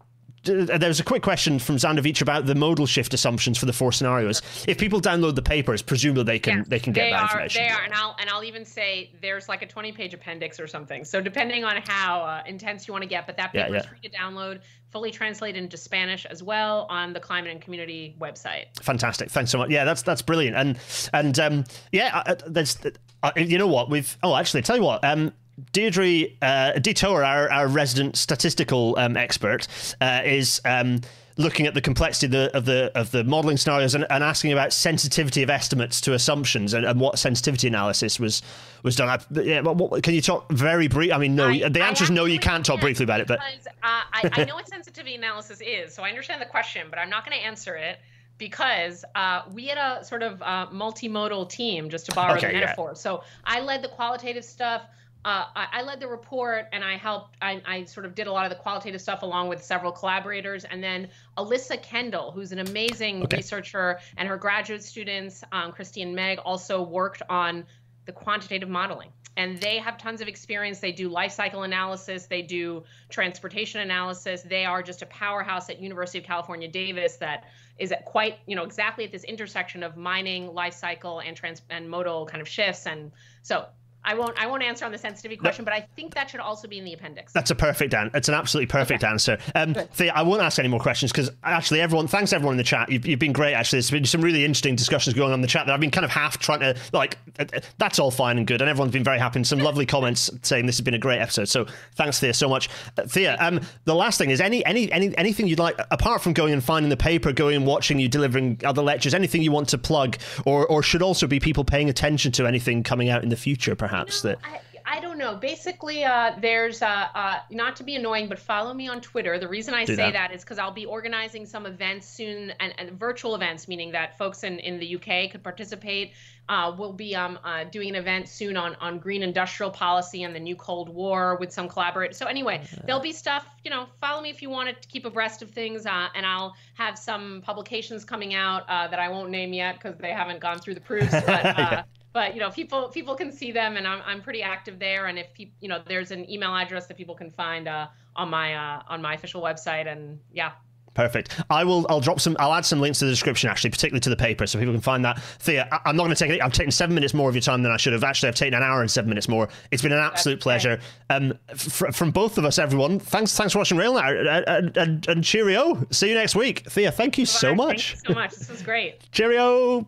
there was a quick question from Zandovic about the modal shift assumptions for the four scenarios. If people download the papers, presumably they can they can get that
are,
information.
They are, and I'll and I'll even say there's like a 20 page appendix or something. So depending on how uh, intense you want to get, but that paper yeah, yeah. is free to download, fully translated into Spanish as well on the Climate and Community website.
Fantastic, thanks so much. Yeah, that's that's brilliant, and and um, yeah, uh, there's uh, you know what we've oh actually tell you what um, Deirdre uh, Detour, our, our resident statistical um, expert, uh, is um, looking at the complexity of the of the, of the modeling scenarios and, and, asking about sensitivity of estimates to assumptions and, and what sensitivity analysis was was done. I, yeah, what, can you talk very brief? I mean, no. I, the answer is no. You can't talk briefly about it, but
uh, I, I [LAUGHS] know what sensitivity analysis is, so I understand the question, but I'm not going to answer it because uh, we had a sort of uh, multimodal team, just to borrow
Okay,
the
yeah.
metaphor. So I led the qualitative stuff. Uh, I, I led the report and I helped, I, I sort of did a lot of the qualitative stuff along with several collaborators. And then Alissa Kendall, who's an amazing
Okay.
researcher, and her graduate students, um, Christy and Meg, also worked on the quantitative modeling. And they have tons of experience. They do life cycle analysis, they do transportation analysis. They are just a powerhouse at University of California, Davis that is at quite, you know, exactly at this intersection of mining, life cycle, and trans and modal kind of shifts. And so I won't I won't answer on the sensitivity question, but I think that should also be in the appendix.
That's a perfect answer. It's an absolutely perfect answer. Um, Thea, I won't ask any more questions because actually, everyone, thanks everyone in the chat. You've, you've been great. Actually, there's been some really interesting discussions going on in the chat that I've been kind of half trying to like. uh, uh, That's all fine and good, and everyone's been very happy and some lovely comments saying this has been a great episode. So thanks, Thea, so much. Uh, Thea, um, the last thing is any any any anything you'd like apart from going and finding the paper, going and watching you delivering other lectures, anything you want to plug, or or should also be people paying attention to anything coming out in the future, perhaps that.
I, I don't know. Basically, uh, there's uh, uh, not to be annoying, but follow me on Twitter. The reason I say
that.
that is because I'll be organizing some events soon, and, and virtual events, meaning that folks in, in the UK could participate. Uh, we'll be um, uh, doing an event soon on, on green industrial policy and the new Cold War with some collaborators. So anyway, there'll be stuff. You know, follow me if you want to keep abreast of things, uh, and I'll have some publications coming out uh, that I won't name yet because they haven't gone through the proofs. But, [LAUGHS] uh,
Yeah.
But you know people people can see them and i'm, I'm pretty active there and if people you know there's an email address that people can find uh, on my uh, on my official website and yeah
Perfect. I will. I'll drop some. I'll add some links to the description, actually, particularly to the paper, so people can find that. Thea, I, I'm not going to take it. I've taken seven minutes more of your time than I should have. Actually, I've taken an hour and seven minutes more. It's been an absolute
okay.
pleasure. Um, fr- from both of us, everyone. Thanks. Thanks for watching Rail Now, and, and, and, cheerio. See you next week. Thea, thank you so
Bye.
much.
thank you so much this was great [LAUGHS]
Cheerio.